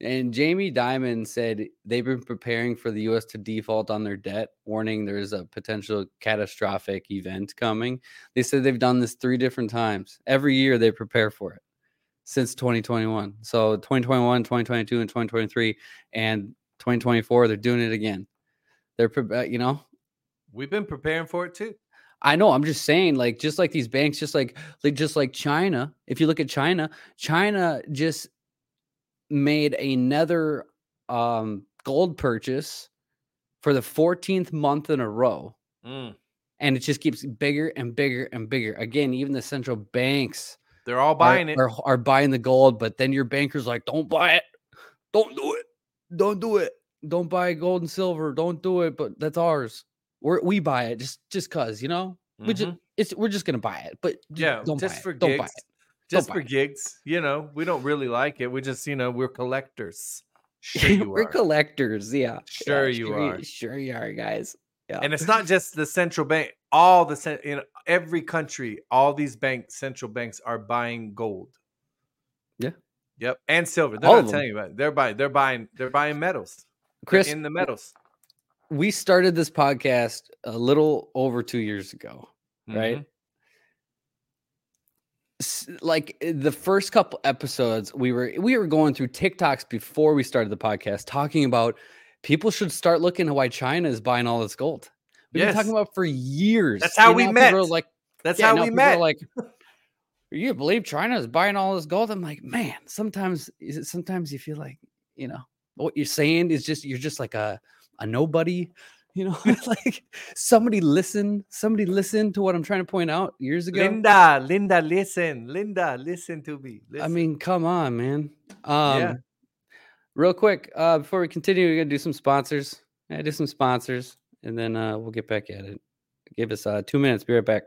and Jamie Dimon said they've been preparing for the U.S. to default on their debt, warning there's a potential catastrophic event coming. They said they've done this three different times. Every year they prepare for it since 2021. So 2021, 2022, and 2023, and 2024 they're doing it again. They're, uh, you know, We've been preparing for it too. I know. I'm just saying, like, just like these banks, just like, like, just like China. If you look at China, China just made another um, gold purchase for the 14th month in a row, Mm. and it just keeps bigger and bigger and bigger. Again, even the central banks They're all are, buying it. are, are buying the gold, but then your banker's like, don't buy it. Don't do it. Don't do it. Don't buy gold and silver. Don't do it. But that's ours. We're, we buy it just just cause, you know? We just mm-hmm. it's we're just gonna buy it. But yeah, don't just buy for it. Don't buy gigs. it. Just Don't for buy it. gigs. You know, we don't really like it. We just, you know, we're collectors. Sure you we're are. collectors, yeah. Sure Yeah, you sure are. Sure you are, guys. Yeah. and it's not just the central bank. All the in every country, all these banks, central banks, are buying gold. Yeah. Yep, and silver. They're All not telling you about. It. They're buying. They're buying. They're buying metals. They're Chris, in the metals, we started this podcast a little over two years ago, right? Mhm. S- Like eh, the first couple episodes, we were we were going through TikToks before we started the podcast, talking about people should start looking at why China is buying all this gold. We've been talking about for years. That's how and we now people are met. Like, That's yeah, how we met. Like, you believe China is buying all this gold? I'm like, man. Sometimes, sometimes you feel like, you know, what you're saying is just you're just like a a nobody. You know, like somebody listen, somebody listen to what I'm trying to point out years ago. Linda, Linda, listen, Linda, listen to me. I mean, come on, man. Um, Yeah. Real quick, uh, before we continue, we're gonna do some sponsors. Yeah, do some sponsors, and then uh, we'll get back at it. Give us uh, two minutes. Be right back.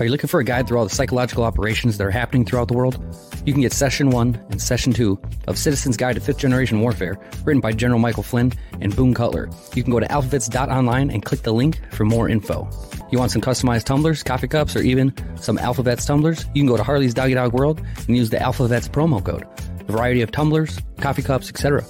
Are you looking for a guide through all the psychological operations that are happening throughout the world? You can get Session 1 and Session 2 of Citizen's Guide to Fifth Generation Warfare, written by General Michael Flynn and Boone Cutler. You can go to alphavets.online and click the link for more info. You want some customized tumblers, coffee cups, or even some Alphavets tumblers? You can go to Harley's Doggy Dog World and use the Alphavets promo code. A variety of tumblers, coffee cups, etc.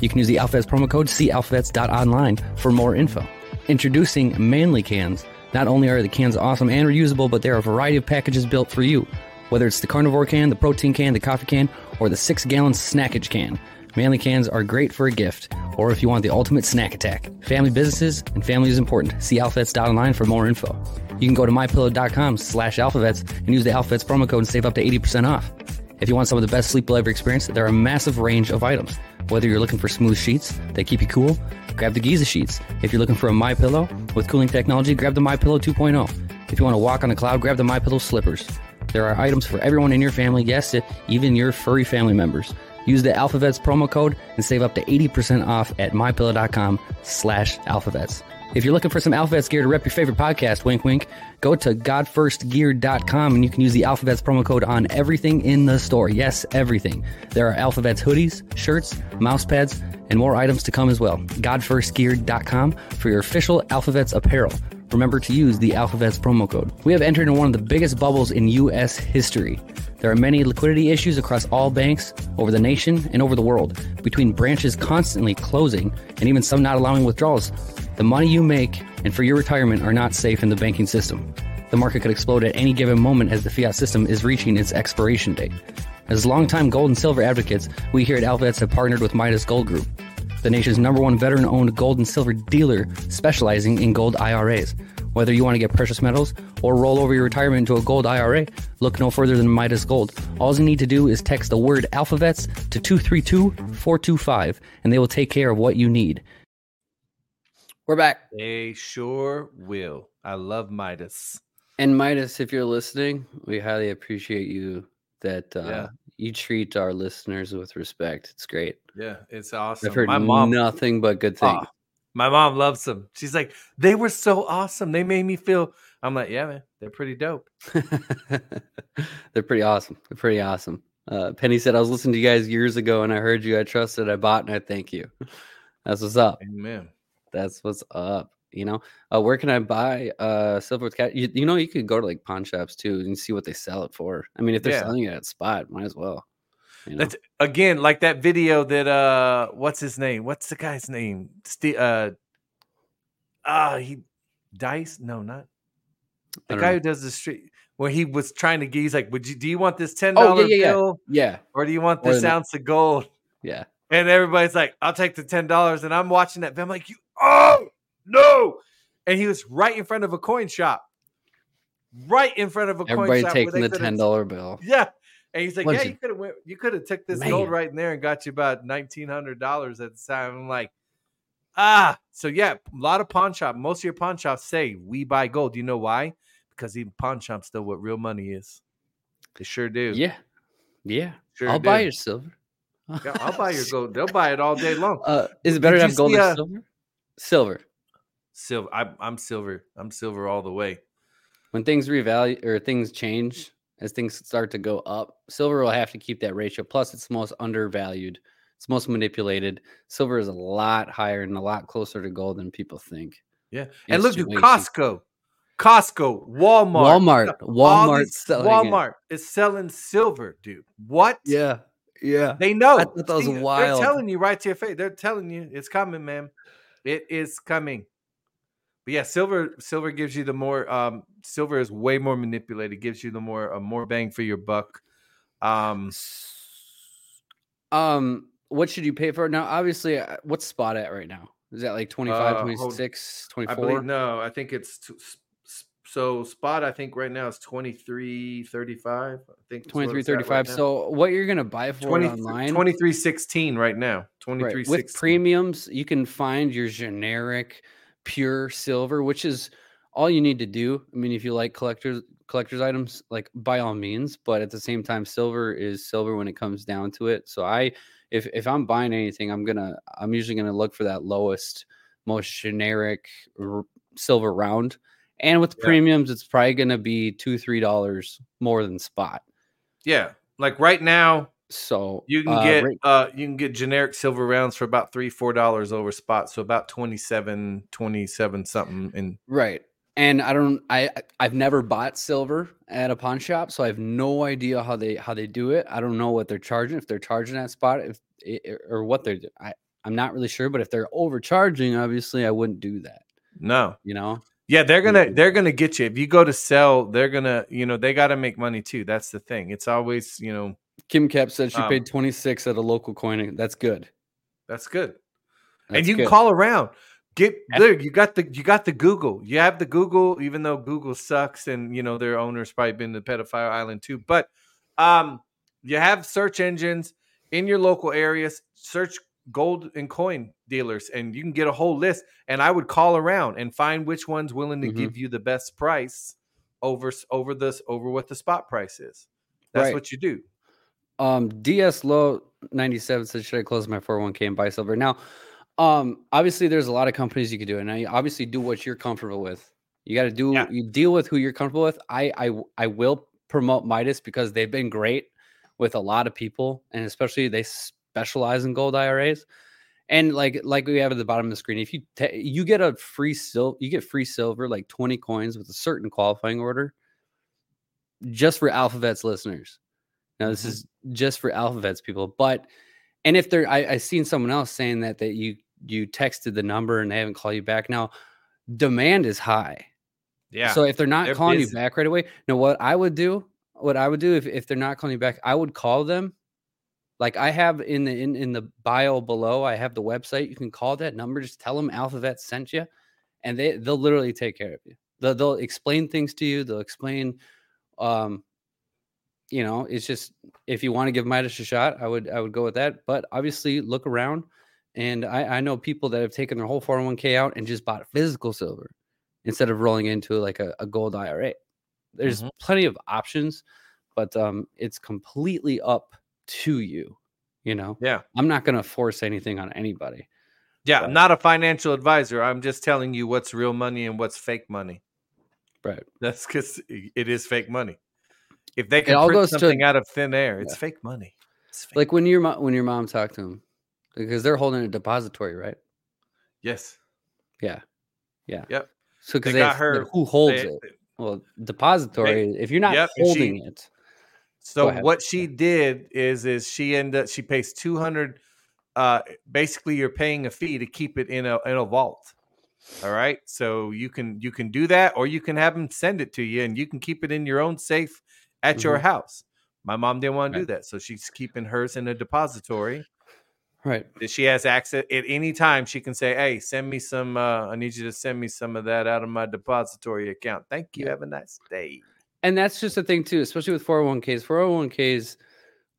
You can use the Alphavets promo code calphavets.online for more info. Introducing Manly Cans. Not only are the cans awesome and reusable, but there are a variety of packages built for you. Whether it's the carnivore can, the protein can, the coffee can, or the six gallon snackage can. Manly cans are great for a gift, or if you want the ultimate snack attack. Family businesses and family is important. See alphavets.online for more info. You can go to mypillow.com slash alphavets and use the alphavets promo code and save up to 80% off. If you want some of the best sleep ever experience, there are a massive range of items. Whether you're looking for smooth sheets that keep you cool, grab the Giza sheets. If you're looking for a My Pillow with cooling technology, grab the My Pillow 2.0. If you want to walk on a cloud, grab the My Pillow slippers. There are items for everyone in your family, yes, even your furry family members. Use the Alphavets promo code and save up to 80% off at mypillow.com slash alphavets. If you're looking for some Alphavets gear to rep your favorite podcast, wink wink, go to godfirstgear.com and you can use the Alphavets promo code on everything in the store. Yes, everything. There are Alphavets hoodies, shirts, mouse pads, and more items to come as well. Godfirstgear.com for your official Alphavets apparel. Remember to use the Alphavets promo code. We have entered in one of the biggest bubbles in U.S. history. There are many liquidity issues across all banks over the nation and over the world, between branches constantly closing and even some not allowing withdrawals. The money you make and for your retirement are not safe in the banking system. The market could explode at any given moment as the fiat system is reaching its expiration date. As longtime gold and silver advocates, we here at Alphavets have partnered with Midas Gold Group, the nation's number one veteran owned gold and silver dealer specializing in gold IRAs. Whether you want to get precious metals or roll over your retirement into a gold IRA, look no further than Midas Gold. All you need to do is text the word alphavets to 232 425 and they will take care of what you need. We're back. They sure will. I love Midas. And Midas, if you're listening, we highly appreciate you that uh, Yeah. you treat our listeners with respect. It's great. Yeah, it's awesome. I've heard my mom, nothing but good things. My mom loves them. She's like, they were so awesome. They made me feel. I'm like, yeah, man, they're pretty dope. They're pretty awesome. They're pretty awesome. Uh, Penny said, I was listening to you guys years ago and I heard you. I trusted, I bought, and I thank you. That's what's up. Amen. That's what's up. You know, uh, where can I buy uh, silver with cat? You, you know, you could go to like pawn shops too and see what they sell it for. I mean, if they're Yeah. selling it at spot, might as well. You know? That's again like that video that uh, what's his name? What's the guy's name? Ste- uh, ah, he Dice? No, not the guy know. who does the street. Where he was trying to get, he's like, "Would you? Do you want this ten dollar yeah, yeah, yeah. bill, yeah, or do you want this ounce of gold?" yeah. And everybody's like, I'll take the ten dollars. And I'm watching that. I'm like, you oh no. And he was right in front of a coin shop. Right in front of a coin Everybody shop. where taking the ten dollar bill. Yeah. And he's like, What Yeah, you could have went you could have took this gold right in there and got you about nineteen hundred dollars at the time. I'm like, Ah, so yeah, a lot of pawn shop. Most of your pawn shops say we buy gold. Do you know why? Because even pawn shops know what real money is. They sure do. Yeah, yeah. Sure I'll buy your silver. Yeah, I'll buy your gold. They'll buy it all day long. Uh, is it better to have gold see, or uh, silver? Silver. Silver. I'm, I'm silver. I'm silver all the way. When things revalue or things change, as things start to go up, silver will have to keep that ratio. Plus, it's the most undervalued. It's most manipulated. Silver is a lot higher and a lot closer to gold than people think. Yeah. And look at Costco, Costco, Walmart, Walmart, Walmart. Walmart is selling silver, dude. What? Yeah, yeah. They know. I thought that was See, wild. They're telling you right to your face. They're telling you it's coming, man. It is coming. But yeah, silver silver gives you the more um silver is way more manipulated, gives you the more a more bang for your buck. Um Um, what should you pay for now? Obviously, uh, what's spot at right now? Is that like 25, Uh, hold- 26, I 24? believe no, I think it's t- s- s- so spot I think right now is 23 35. I think that's what 23, right 35. so what you're gonna buy for 20, online 23 16 right now. 23 right, with premiums, you can find your generic pure silver, which is all you need to do. I mean, if you like collectors collectors items, like by all means, but at the same time, silver is silver when it comes down to it. So I if if I'm buying anything, I'm gonna I'm usually gonna look for that lowest, most generic r- silver round. And with Yeah. premiums, it's probably gonna be two, three dollars more than spot. Yeah. Like right now, So You can uh, get right- uh you can get generic silver rounds for about three, four dollars over spot. So about 27, 27 something. And Right. And I don't I I've never bought silver at a pawn shop, so I have no idea how they how they do it. I don't know what they're charging, if they're charging that spot, if or what they're I I'm not really sure, but if they're overcharging, obviously I wouldn't do that, no. you know? Yeah, they're gonna they're gonna get you. If you go to sell, they're gonna, you know, they gotta make money too. That's the thing. It's always, you know, Kim Cap said she Um, paid 26 at a local coin. That's good. that's good. and That's you can call around. Get there. You got the you got the Google. You have the Google, even though Google sucks, and you know their owner's probably been to pedophile island too. But um, you have search engines in your local areas. Search gold and coin dealers, and you can get a whole list. And I would call around and find which one's willing to Mhm. give you the best price over over this over what the spot price is. That's Right. what you do. Um, DS Low 97 said, Should I close my 401k and buy silver? Now, um, obviously, there's a lot of companies you could do it. Now, you obviously do what you're comfortable with. You got to do, Yeah. you deal with who you're comfortable with. i i i will promote Midas because they've been great with a lot of people, and especially they specialize in gold IRAs. And like, like we have at the bottom of the screen, if you ta you get a free silver, you get free silver, like 20 coins with a certain qualifying order, just for Alphavets listeners. Now, this Mhm. is just for Alphavets people, but and if they're, I, I seen someone else saying that that you you texted the number and they haven't called you back. Now, demand is high, Yeah. so if they're not they're calling busy. you back right away, now what I would do, what I would do if if they're not calling you back, I would call them. Like I have in the in, in the bio below, I have the website. You can call that number, just tell them Alphavets sent you, and they they'll literally take care of you. They'll, they'll explain things to you. They'll explain um you know it's just if you want to give midas a shot i would i would go with that but obviously look around and i i know people that have taken their whole 401k out and just bought physical silver instead of rolling into like a, a gold ira there's Mhm. plenty of options but um it's completely up to you you know yeah. i'm not going to force anything on anybody Yeah, But- I'm not a financial advisor. I'm just telling you what's real money and what's fake money. right That's because it is fake money. If they can all print goes to- something out of thin air, it's Yeah. fake money. It's fake. like when your mom when your mom talked to him because they're holding a depository right yes, yeah yeah Yep. so because They got her- who holds They- it Well, depository. if you're not yep, and she- holding it, So what she did is is she ended up she pays two hundred. Uh, basically, you're paying a fee to keep it in a in a vault. All right, so you can you can do that, or you can have them send it to you, and you can keep it in your own safe at your Mhm. house. My mom didn't want to do that, so she's keeping hers in a depository. right? she has access at any time she can say hey send me some uh i need you to send me some of that out of my depository account thank you Yeah. have a nice day And that's just the thing too, especially with 401ks. 401ks,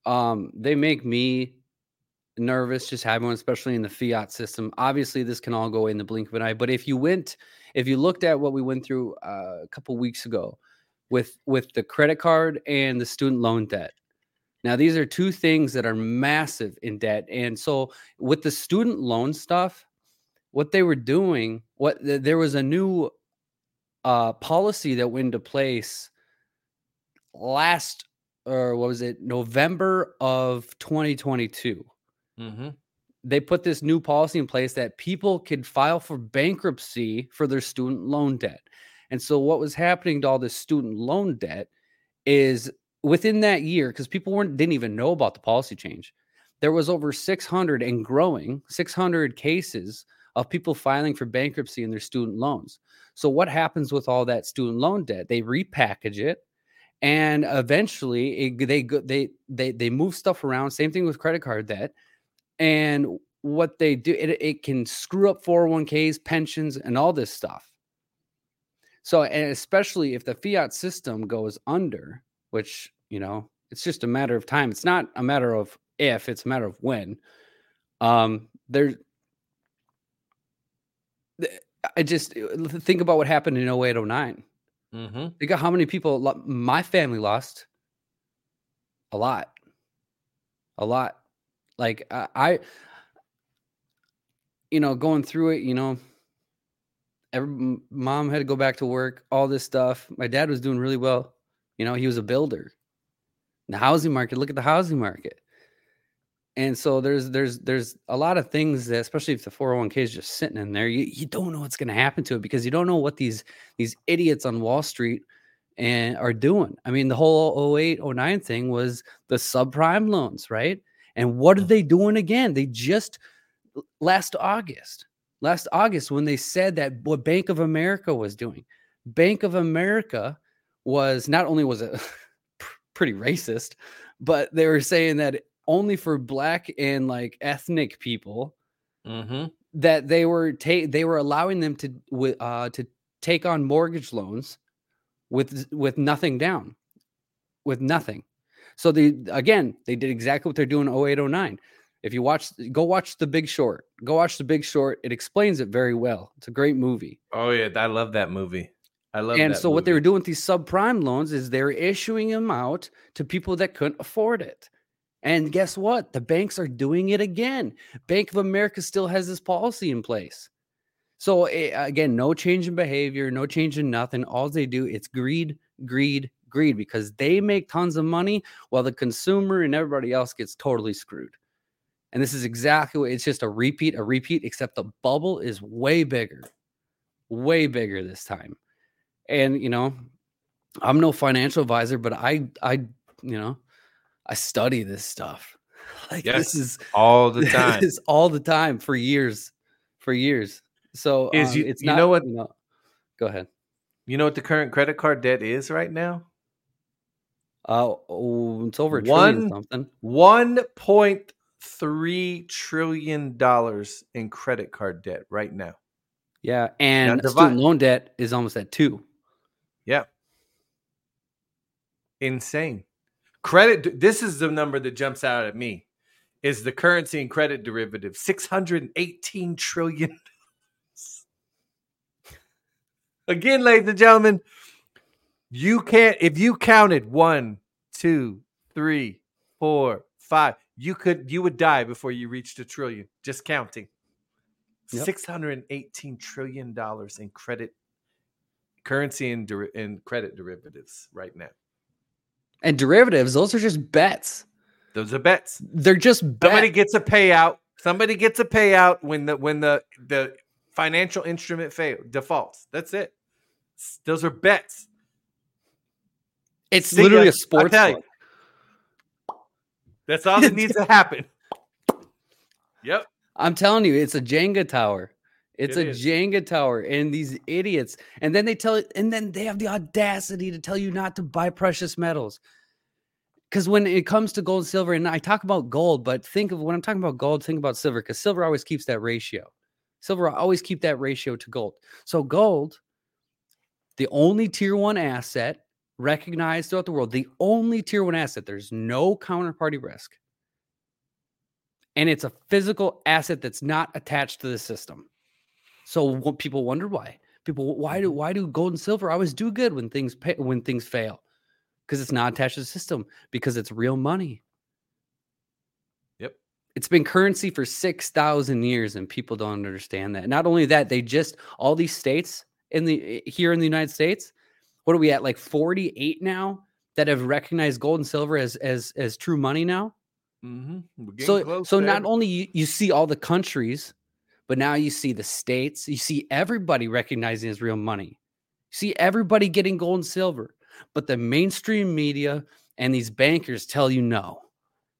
um, they make me nervous just having one, especially in the fiat system. Obviously, this can all go away in the blink of an eye. But if you went, if you looked at what we went through uh, a couple weeks ago with with the credit card and the student loan debt. Now, these are two things that are massive in debt. And so with the student loan stuff, what they were doing, what th- there was a new uh, policy that went into place last or what was it november of 2022 Mm-hmm. they put this new policy in place that people could file for bankruptcy for their student loan debt. And so what was happening to all this student loan debt is within that year because people weren't didn't even know about the policy change there was over 600 and growing 600 cases of people filing for bankruptcy in their student loans. So what happens with all that student loan debt? They repackage it and eventually it, they they they they move stuff around same thing with credit card debt and what they do it, it can screw up 401ks pensions and all this stuff. So and especially if the fiat system goes under which you know it's just a matter of time it's not a matter of if it's a matter of when um there i just uh, think about what happened in 08 09 Mm-hmm. Think of how many people lo- my family lost. A lot. A lot. Like I, I you know, going through it, you know, every mom had to go back to work, all this stuff. My dad was doing really well. You know, he was a builder. The housing market, look at the housing market. And so there's there's there's a lot of things that especially if the 401k is just sitting in there, you, you don't know what's going to happen to it because you don't know what these these idiots on Wall Street and are doing. I mean, the whole 08, 09 thing was the subprime loans, right? And what are they doing again? They just last August, last August, when they said that what Bank of America was doing, Bank of America was not only was it pretty racist, but they were saying that only for black and like ethnic people Mm-hmm. that they were ta- they were allowing them to uh to take on mortgage loans with with nothing down with nothing. So they again they did exactly what they're doing 0809 if you watch go watch the big short. Go watch the big short. It explains it very well. It's a great movie. Oh yeah, I love that movie. I love. and so what they were doing with these subprime loans is they're issuing them out to people that couldn't afford it and guess what? The banks are doing it again. Bank of america still has this policy in place. So eh, again no change in behavior no change in nothing. All they do it's greed greed greed because they make tons of money while the consumer and everybody else gets totally screwed. And this is exactly what it's just a repeat a repeat except the bubble is way bigger way bigger this time. And you know i'm no financial advisor but i i you know i study this stuff like Yes, this is all the time. this all the time for years for years so Is um, you- it's you not know what- you know, go ahead You know what the current credit card debt is right now? uh oh, it's over trillion One- something One point three trillion dollars in credit card debt right now. yeah and divide- student loan debt is almost at two Yeah. Insane. Credit this is the number that jumps out at me is the currency and credit derivative 618 trillion. Again, ladies and gentlemen, you can't if you counted one, two, three, four, five, you could you would die before you reached a trillion. Just counting. Yep. 618 trillion dollars in credit currency and, and credit derivatives right now. And derivatives those are just bets Those are bets. they're just Somebody bets. gets a payout. Somebody gets a payout when the when the the financial instrument fail defaults. That's it. Those are bets. it's See literally ya. a sports you. That's all that needs to happen. Yep. I'm telling you, it's a Jenga tower. It's It a is. Jenga tower, and these idiots, and then they tell it, and then they have the audacity to tell you not to buy precious metals. Because when it comes to gold, and silver, and I talk about gold, but think of when I'm talking about gold, think about silver, because silver always keeps that ratio. Silver will always keep that ratio to gold. So gold, the only tier one asset recognized throughout the world, the only tier one asset, there's no counterparty risk. and it's a physical asset that's not attached to the system. So what people wonder why. People, why do mm-hmm. why do gold and silver always do good when things pay, when things fail? Because it's not attached to the system. Because it's real money. Yep. It's been currency for six thousand years, and people don't understand that. Not only that, they just all these states in the here in the United States. What are we at? Like forty eight now that have recognized gold and silver as as as true money now. Mm-hmm. So so not only you, you see all the countries, but now you see the states, you see everybody recognizing as real money. You see everybody getting gold and silver, but the mainstream media and these bankers tell you no.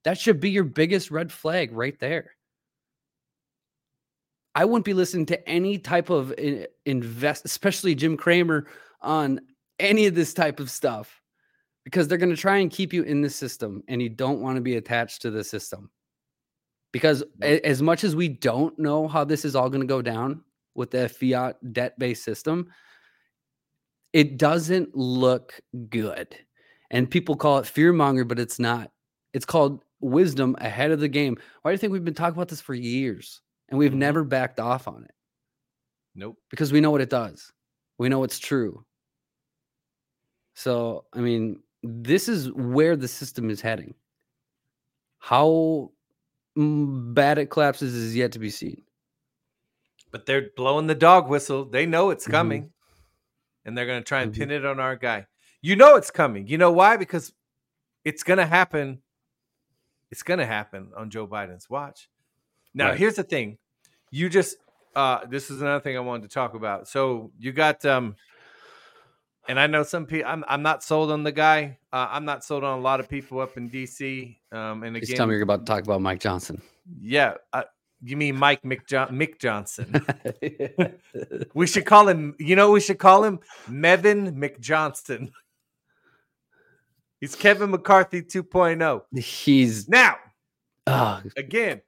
That should be your biggest red flag right there. I wouldn't be listening to any type of eh, invest, especially Jim Cramer, on any of this type of stuff because they're going to try and keep you in the system and you don't want to be attached to the system. Because as much as we don't know how this is all going to go down with the fiat debt based system, it doesn't look good. And people call it fear monger, but it's not. It's called wisdom ahead of the game. Why do you think we've been talking about this for years and we've Mhm. never backed off on it? Nope. because we know what it does. We know it's true. So, I mean, this is where the system is heading. How bad it collapses is yet to be seen. But they're blowing the dog whistle. They know it's Mhm. coming. And they're going to try and Mhm. pin it on our guy. You know it's coming. You know why? Because it's going to happen. It's going to happen on Joe Biden's watch. Now, Right. here's the thing. You just uh this is another thing I wanted to talk about. So, you got um and I know some people I'm I'm not sold on the guy. Uh, I'm not sold on a lot of people up in DC. Um and Just again tell me you're about to talk about Mike Johnson. yeah, uh, you mean Mike McJo- Mick Johnson. We should call him, you know, we should call him Mevin McJohnston. He's Kevin McCarthy 2.0. He's Now, ah, again,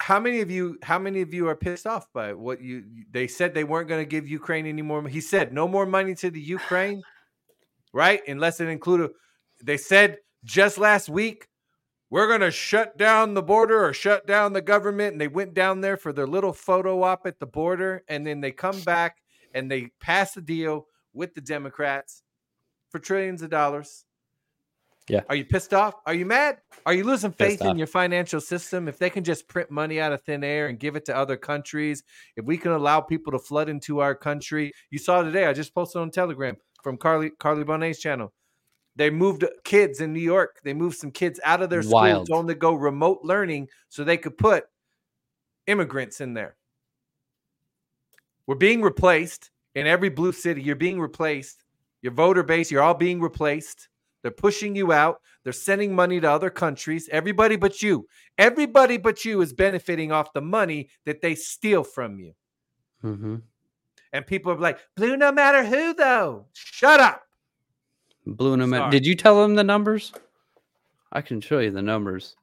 how many of you how many of you are pissed off by what you they said they weren't going to give Ukraine any more he said no more money to the Ukraine, right? Unless it included they said just last week we're going to shut down the border or shut down the government. And they went down there for their little photo op at the border. And then they come back and they pass a deal with the Democrats for trillions of dollars. Yeah. Are you pissed off? Are you mad? Are you losing faith in your financial system? If they can just print money out of thin air and give it to other countries, if we can allow people to flood into our country, you saw today. I just posted on Telegram from Carly Carly Bonet's channel. They moved kids in New York. They moved some kids out of their schools Wild. to only go remote learning so they could put immigrants in there. We're being replaced in every blue city. You're being replaced. Your voter base, you're all being replaced. They're pushing you out. They're sending money to other countries. Everybody but you. Everybody but you is benefiting off the money that they steal from you. mhm. And people are like, blue no matter who, though. Shut up. Blue them. Did you tell them the numbers? I can show you the numbers.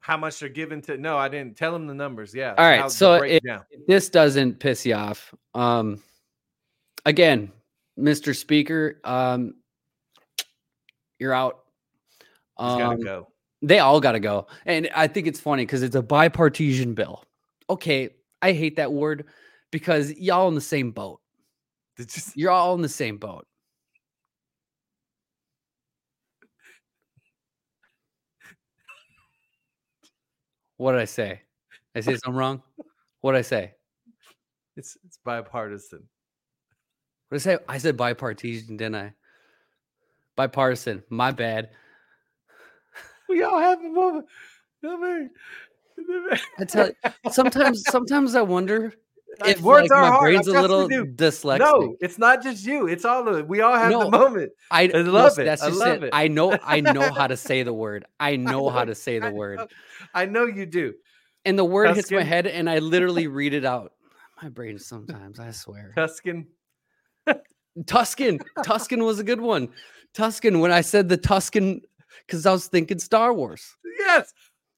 How much they're given to no, I didn't tell them the numbers. Yeah. All right, so breakdown. if this doesn't piss you off um again mr speaker um you're out He's gotta um, go. they all got to go and i think it's funny because it's a bipartisan bill okay i hate that word because y'all in the same boat you, you're all in the same boat what did i say i say something wrong what did i say it's it's bipartisan. What did I say? I said bipartisan, didn't I? Bipartisan. My bad. We all have a moment. I tell you, sometimes, sometimes I wonder if words like, are my hard. brain's I a little dyslexic. No, it's not just you. It's all of it. We all have No, the moment. I, I love it. That's I just love it. it. I know. I know how to say the word. I know how to say the I word, know- I know you do. and the word hits my head, and I literally read it out. My brain sometimes. I swear. Tuscan. Tuscan. Tuscan was a good one. Tuscan. When I said the Tuscan, because I was thinking Star Wars, Yes,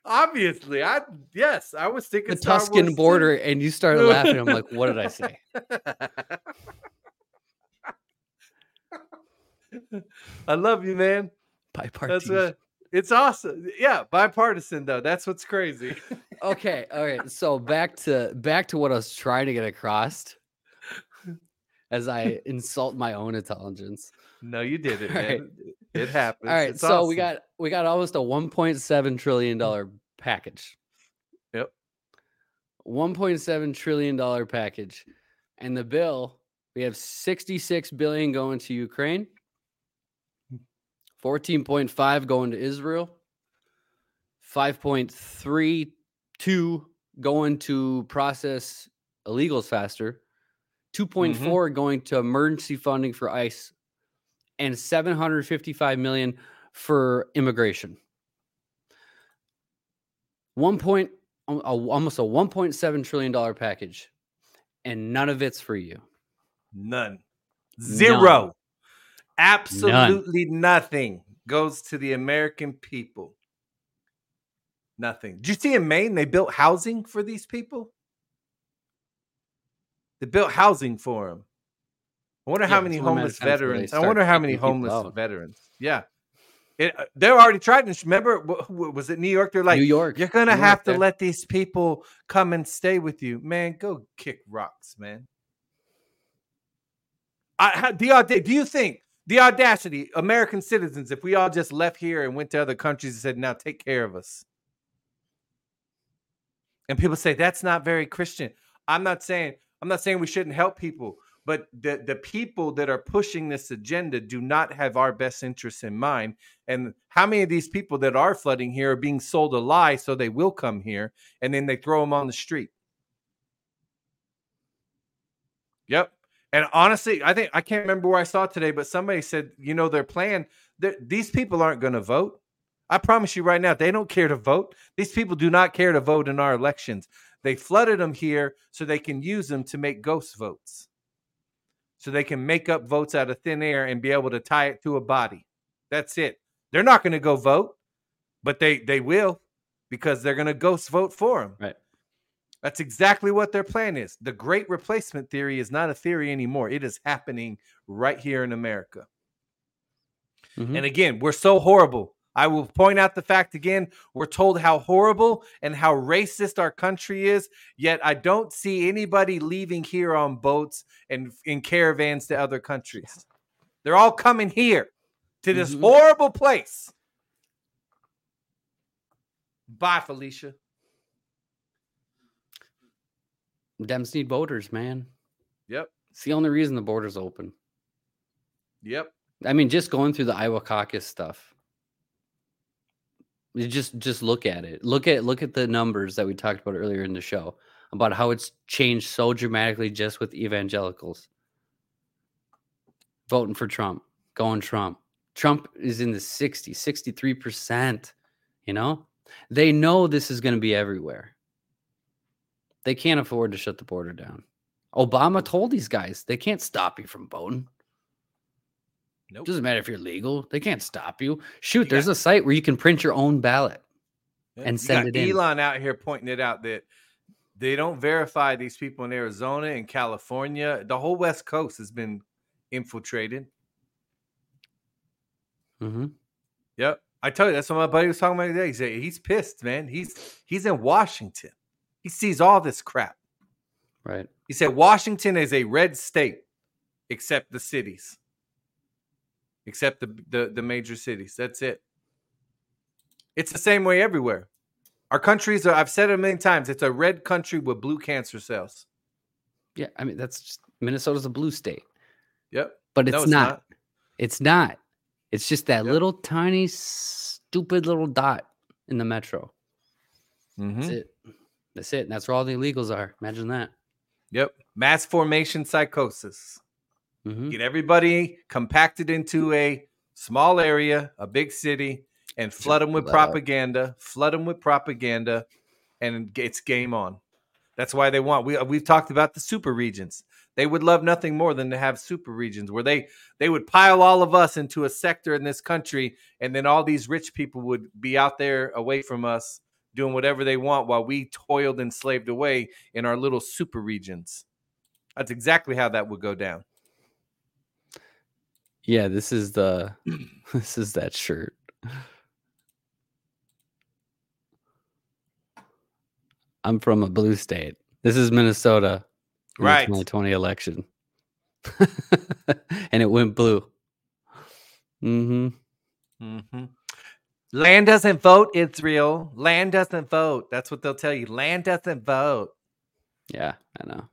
obviously. I yes, I was thinking the Star Tuscan Wars too. border, and you started laughing. I'm like, what did I say? I love you, man. Bipartisan. That's Bipartisan. It's awesome. Yeah, bipartisan though. That's what's crazy. okay, all right. So back to back to what I was trying to get across as I insult my own intelligence. No, you did it, right. man. It happened. All right, It's so we got we got almost a 1.7 trillion dollar package. Yep. 1.7 trillion dollar package. And the bill, we have 66 billion going to Ukraine. Hmm. 14.5 going to Israel. 5.32 going to process illegals faster. 2.4 mm-hmm. going to emergency funding for ICE and 755 million for immigration. 1 point al- al- almost a 1.7 trillion dollar package and none of it's for you. None. Zero. Absolutely nothing goes to the American people. Nothing. Did you see in Maine they built housing for these people? They built housing for them. I wonder how Yeah, many it's only a matter homeless of time before they veterans. I wonder how many homeless out. veterans. Yeah. It, uh, they're already tried. this. Remember, was it New York? They're like, New York. you're gonna New York, have to let these people come and stay with you, man. Go kick rocks, man. I, the do you think the audacity, American citizens, if we all just left here and went to other countries and said, "Now take care of us," and people say that's not very Christian. I'm not saying I'm not saying we shouldn't help people, but the the people that are pushing this agenda do not have our best interests in mind. And how many of these people that are flooding here are being sold a lie so they will come here, and then they throw them on the street? Yep. And honestly, I think I can't remember where I saw today, but somebody said, you know, their plan, these people aren't going to vote. I promise you right now, they don't care to vote. These people do not care to vote in our elections. They flooded them here so they can use them to make ghost votes. So they can make up votes out of thin air and be able to tie it to a body. That's it. They're not going to go vote, but they they will because they're going to ghost vote for them. Right. That's exactly what their plan is. The great replacement theory is not a theory anymore. It is happening right here in America. Mhm. And again, we're so horrible. I will point out the fact again, we're told how horrible and how racist our country is, yet I don't see anybody leaving here on boats and in caravans to other countries. They're all coming here to this Mhm. horrible place. Bye, Felicia. Dems need voters, man. Yep. It's the only reason the border's open. Yep. I mean, just going through the Iowa caucus stuff. Just just look at it. Look at look at the numbers that we talked about earlier in the show about how it's changed so dramatically just with evangelicals voting for Trump, going Trump. Trump is in the 60, 63%, you know? They know this is going to be everywhere. They can't afford to shut the border down. Obama told these guys they can't stop you from voting. Nope. Doesn't matter if you're legal. They can't stop you. Shoot, You there's a site where you can print your own ballot. And send got it in. Elon out here pointing it out that they don't verify these people in Arizona and California. The whole West Coast has been infiltrated. hmm Yep. I tell you, that's what my buddy was talking about today. He said he's pissed, man. He's he's in Washington. He sees all this crap. Right. He said Washington is a red state, except the cities, except the, the the major cities. That's it. It's the same way everywhere. Our countries are. I've said it a million times. It's a red country with blue cancer cells. Yeah. I mean, that's just, Minnesota's a blue state, Yep. but it's No, not. It's not. It's just that Yep. little tiny, stupid little dot in the metro. Mhm. That's it. That's it. And that's where all the illegals are. Imagine that. Yep. Mass formation psychosis. Hmm Get everybody compacted into a small area, a big city, and flood them with fill that up. propaganda. Flood them with propaganda, and it's game on. That's why they want. We we've talked about the super regions. They would love nothing more than to have super regions where they they would pile all of us into a sector in this country, and then all these rich people would be out there away from us doing whatever they want while we toiled and slaved away in our little super regions. That's exactly how that would go down. Yeah, this is the mm. this is that shirt. I'm from a blue state. This is Minnesota. Right. My 20 election. and it went blue. Mm-hmm. Mm-hmm. Land doesn't vote, Israel. Land doesn't vote. That's what they'll tell you. Land doesn't vote. Yeah, I know.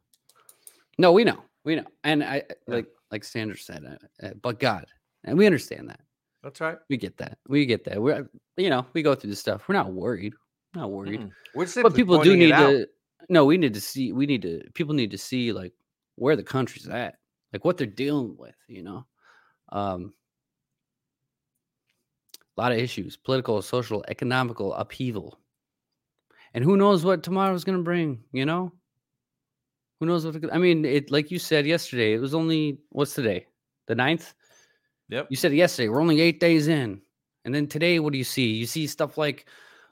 No, we know. We know. And I like like Sanders said, uh, uh, but God. And we understand that. That's right. We get that. We get that. We're you know, we go through this stuff. We're not worried. We're not worried. Mm. We're but people do need to no we need to see we need to people need to see like where the country's at like what they're dealing with you know um a lot of issues political social economical upheaval and who knows what tomorrow's going to bring you know who knows what it- i mean it like you said yesterday it was only what's today the ninth Yep. you said yesterday we're only eight days in and then today what do you see you see stuff like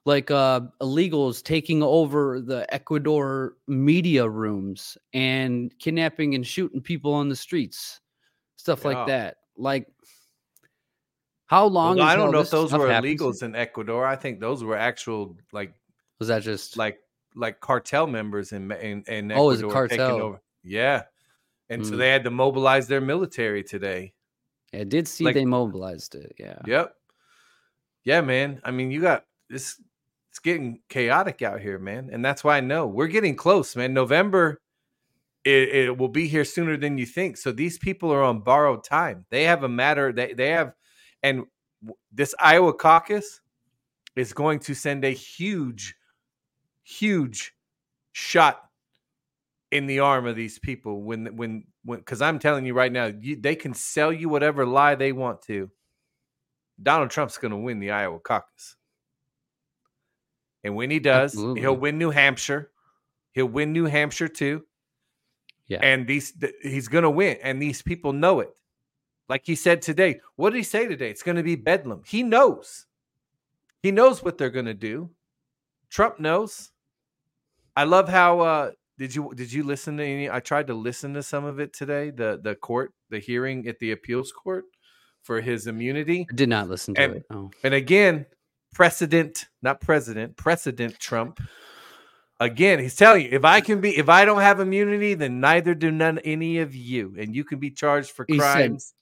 like uh illegals taking over the ecuador media rooms and kidnapping and shooting people on the streets stuff Yeah. like that like how long Well, I don't know if those were happens? illegals in Ecuador. I think those were actual like was that just like like cartel members in in, in Oh, it was a Ecuador taking cartel. over. Yeah. And so Mm. they had to mobilize their military today. i did see like- they mobilized it yeah Yep. Yeah, man. I mean, you got this. It's getting chaotic out here, man, and that's why I know we're getting close, man. November, it, it will be here sooner than you think. So these people are on borrowed time. They have a matter. They they have, and this Iowa caucus is going to send a huge, huge shot in the arm of these people when when when because I'm telling you right now, you, they can sell you whatever lie they want to. Donald Trump's going to win the Iowa caucus. And when he does, Absolutely. he'll win New Hampshire. He'll win New Hampshire too. Yeah. And these th- he's going to win and these people know it. Like he said today. What did he say today? It's going to be bedlam. He knows. He knows what they're going to do. Trump knows. I love how uh did you did you listen to any I tried to listen to some of it today, the the court, the hearing at the appeals court for his immunity. i did not listen to And- it oh And again, precedent, not president, precedent Trump. Again, he's telling you, if I can be, if I don't have immunity, then neither do none any of you, and you can be charged for He said- crimes.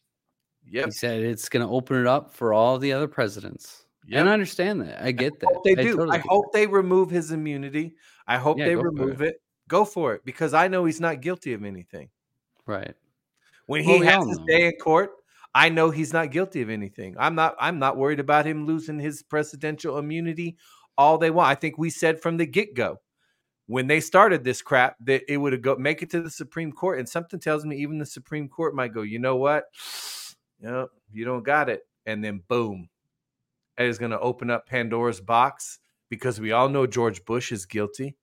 he said it's going to open it up for all the other presidents yep. and i understand that i get that hope they do. totally I hope they remove his immunity. I hope Yeah, they remove it. Go for it because I know he's not guilty of anything. right When Well, he we has his know. day in court, I know he's not guilty of anything. I'm not. I'm not worried about him losing his presidential immunity. All they want, I think we said from the get go, when they started this crap, that it would go make it to the Supreme Court, and something tells me even the Supreme Court might go, you know what, yep, you don't got it, and then boom, it is going to open up Pandora's box because we all know George Bush is guilty.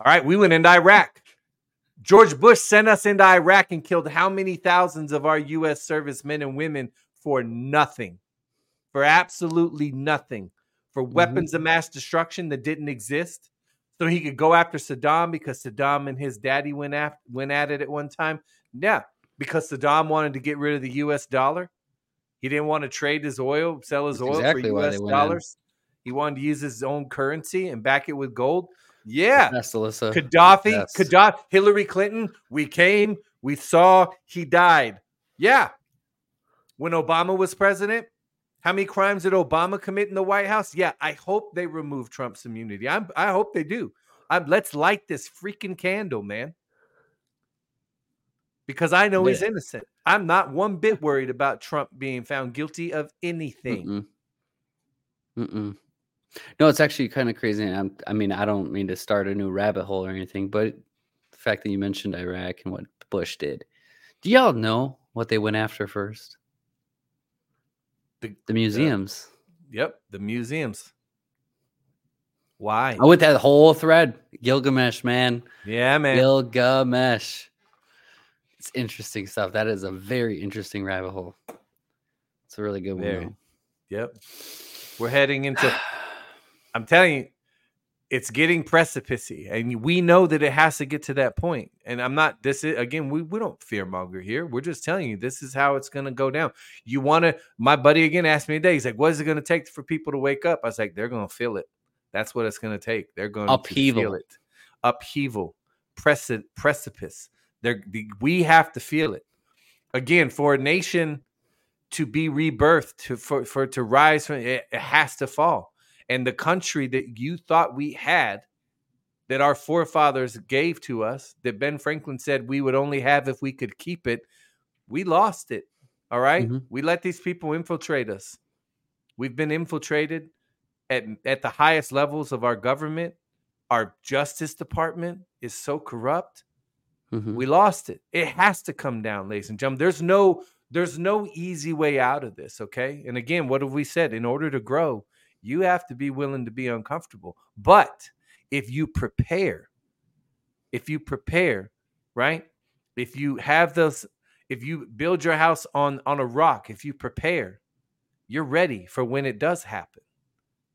All right, we went into Iraq. George Bush sent us into Iraq and killed how many thousands of our U.S. servicemen and women for nothing, for absolutely nothing, for weapons of mass destruction that didn't exist, so he could go after Saddam because Saddam and his daddy went after, went at it at one time. Yeah, because Saddam wanted to get rid of the U.S. dollar. He didn't want to trade his oil, sell his That's oil exactly for U.S. dollars. in. He wanted to use his own currency and back it with gold. Yeah, Yes, Alyssa. Gaddafi, Yes. Gaddafi, Hillary Clinton, we came, we saw, he died. Yeah. When Obama was president, how many crimes did Obama commit in the White House? Yeah, I hope they remove Trump's immunity. I'm, I hope they do. I'm, let's light this freaking candle, man. Because I know he's innocent. I'm not one bit worried about Trump being found guilty of anything. Mm-mm. Mm-mm. No, it's actually kind of crazy. I'm, I mean, I don't mean to start a new rabbit hole or anything, but the fact that you mentioned Iraq and what Bush did, do y'all know what they went after first? The- The museums. Yep, the museums. Why? I went that whole thread. Gilgamesh, man. Yeah, man. Gilgamesh. It's interesting stuff. That is a very interesting rabbit hole. It's a really good one. Though. Yep. We're heading into I'm telling you, it's getting precipicey. And we know that it has to get to that point. And I'm not this is again, we, we don't fear monger here. We're just telling you this is how it's gonna go down. You wanna my buddy again asked me today, he's like, What is it gonna take for people to wake up? I was like, they're gonna feel it. That's what it's going to take. They're going to Upheaval. feel it. Upheaval, preci- precipice. They're, the, we have to feel it. Again, for a nation to be rebirthed, to for, for to rise from it, it has to fall. And the country that you thought we had, that our forefathers gave to us, that Ben Franklin said we would only have if we could keep it, we lost it. All right? Mhm. We let these people infiltrate us. We've been infiltrated at, at the highest levels of our government. Our justice department is so corrupt. Mhm. We lost it. It has to come down, ladies and gentlemen. There's no there's no easy way out of this, okay? And again, what have we said? In order to grow, you have to be willing to be uncomfortable. But if you prepare, if you prepare, right? If you have those if you build your house on on a rock, if you prepare, you're ready for when it does happen.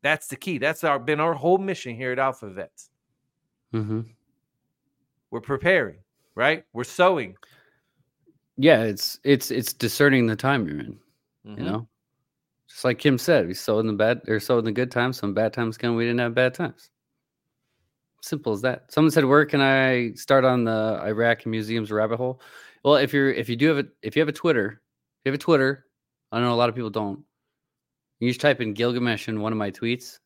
That's the key. That's our been our whole mission here at Alpha Vets. Mhm. We're preparing, right? We're sowing. Yeah, it's it's it's discerning the time you're in. Mhm. You know, just like Kim said, we sow in the bad or sow in the good times. Some bad times come. We didn't have bad times. Simple as that. Someone said, "Where can I start on the Iraq museums rabbit hole?" Well, if you're if you do have a if you have a Twitter, if you have a Twitter, I know a lot of people don't. You just type in Gilgamesh in one of my tweets,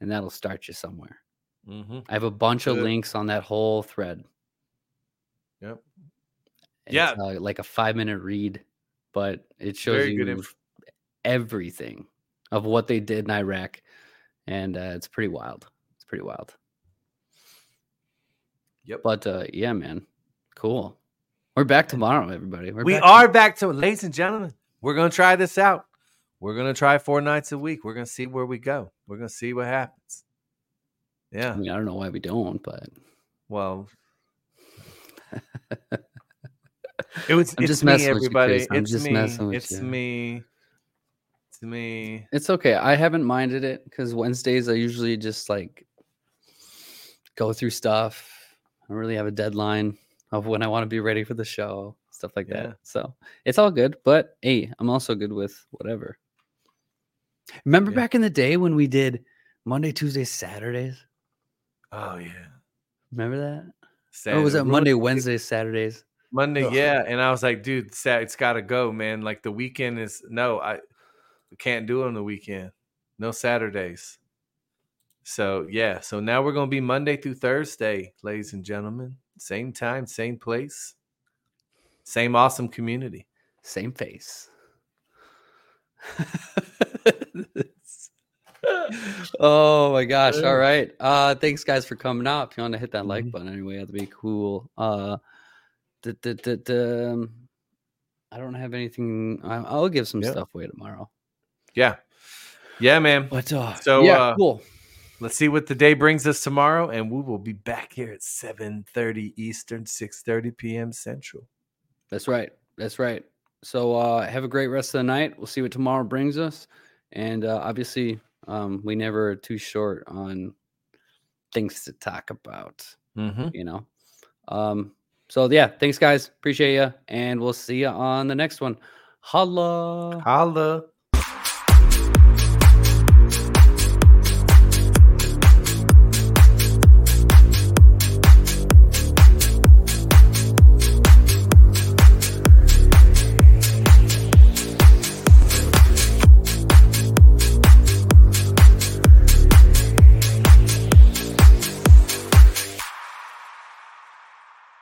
and that'll start you somewhere. Mhm. I have a bunch of links on that whole thread. Yep. It's, Yeah. uh, like a five minute read, but it shows Very you good inf- everything of what they did in Iraq, and uh, it's pretty wild. It's pretty wild. Yep. But uh, yeah, man, cool. We're back tomorrow, everybody. We're we back are back to ladies and gentlemen. We're gonna try this out. We're gonna try four nights a week. We're gonna see where we go. We're gonna see what happens. Yeah. I mean, I don't know why we don't, but Well, it was. I'm it's just me, messing with you, everybody. Chris. I'm it's just me. messing with it's you. me. It's me. it's okay. I haven't minded it because Wednesdays I usually just like go through stuff. I don't really have a deadline of when I want to be ready for the show, stuff like Yeah. that. So it's all good. But hey, I'm also good with whatever. Remember Yeah. back in the day when we did Monday, Tuesday, Saturdays? Oh yeah. Remember that? Sad. Or was It it Monday, Wednesday, Saturdays? Monday, yeah. And I was like, dude, it's got to go, man. Like the weekend is no, I we can't do it on the weekend. No Saturdays. So yeah, so now we're gonna be Monday through Thursday, ladies and gentlemen. Same time, same place, same awesome community. Same face. oh my gosh. All right. Uh thanks guys for coming out. If you want to hit that like Mhm. button anyway, that'd be cool. Uh d- d- d- d- um, I don't have anything. I'll give some Yeah. stuff away tomorrow. Yeah, yeah, man. But uh, So, yeah, uh, cool. Let's see what the day brings us tomorrow, and we will be back here at seven thirty Eastern, six thirty p.m. Central. That's right. That's right. So uh, have a great rest of the night. We'll see what tomorrow brings us. And uh, obviously, um, we never are too short on things to talk about, Mm-hmm. you know. Um, so yeah, thanks guys. Appreciate you. And we'll see you on the next one. Holla. Holla.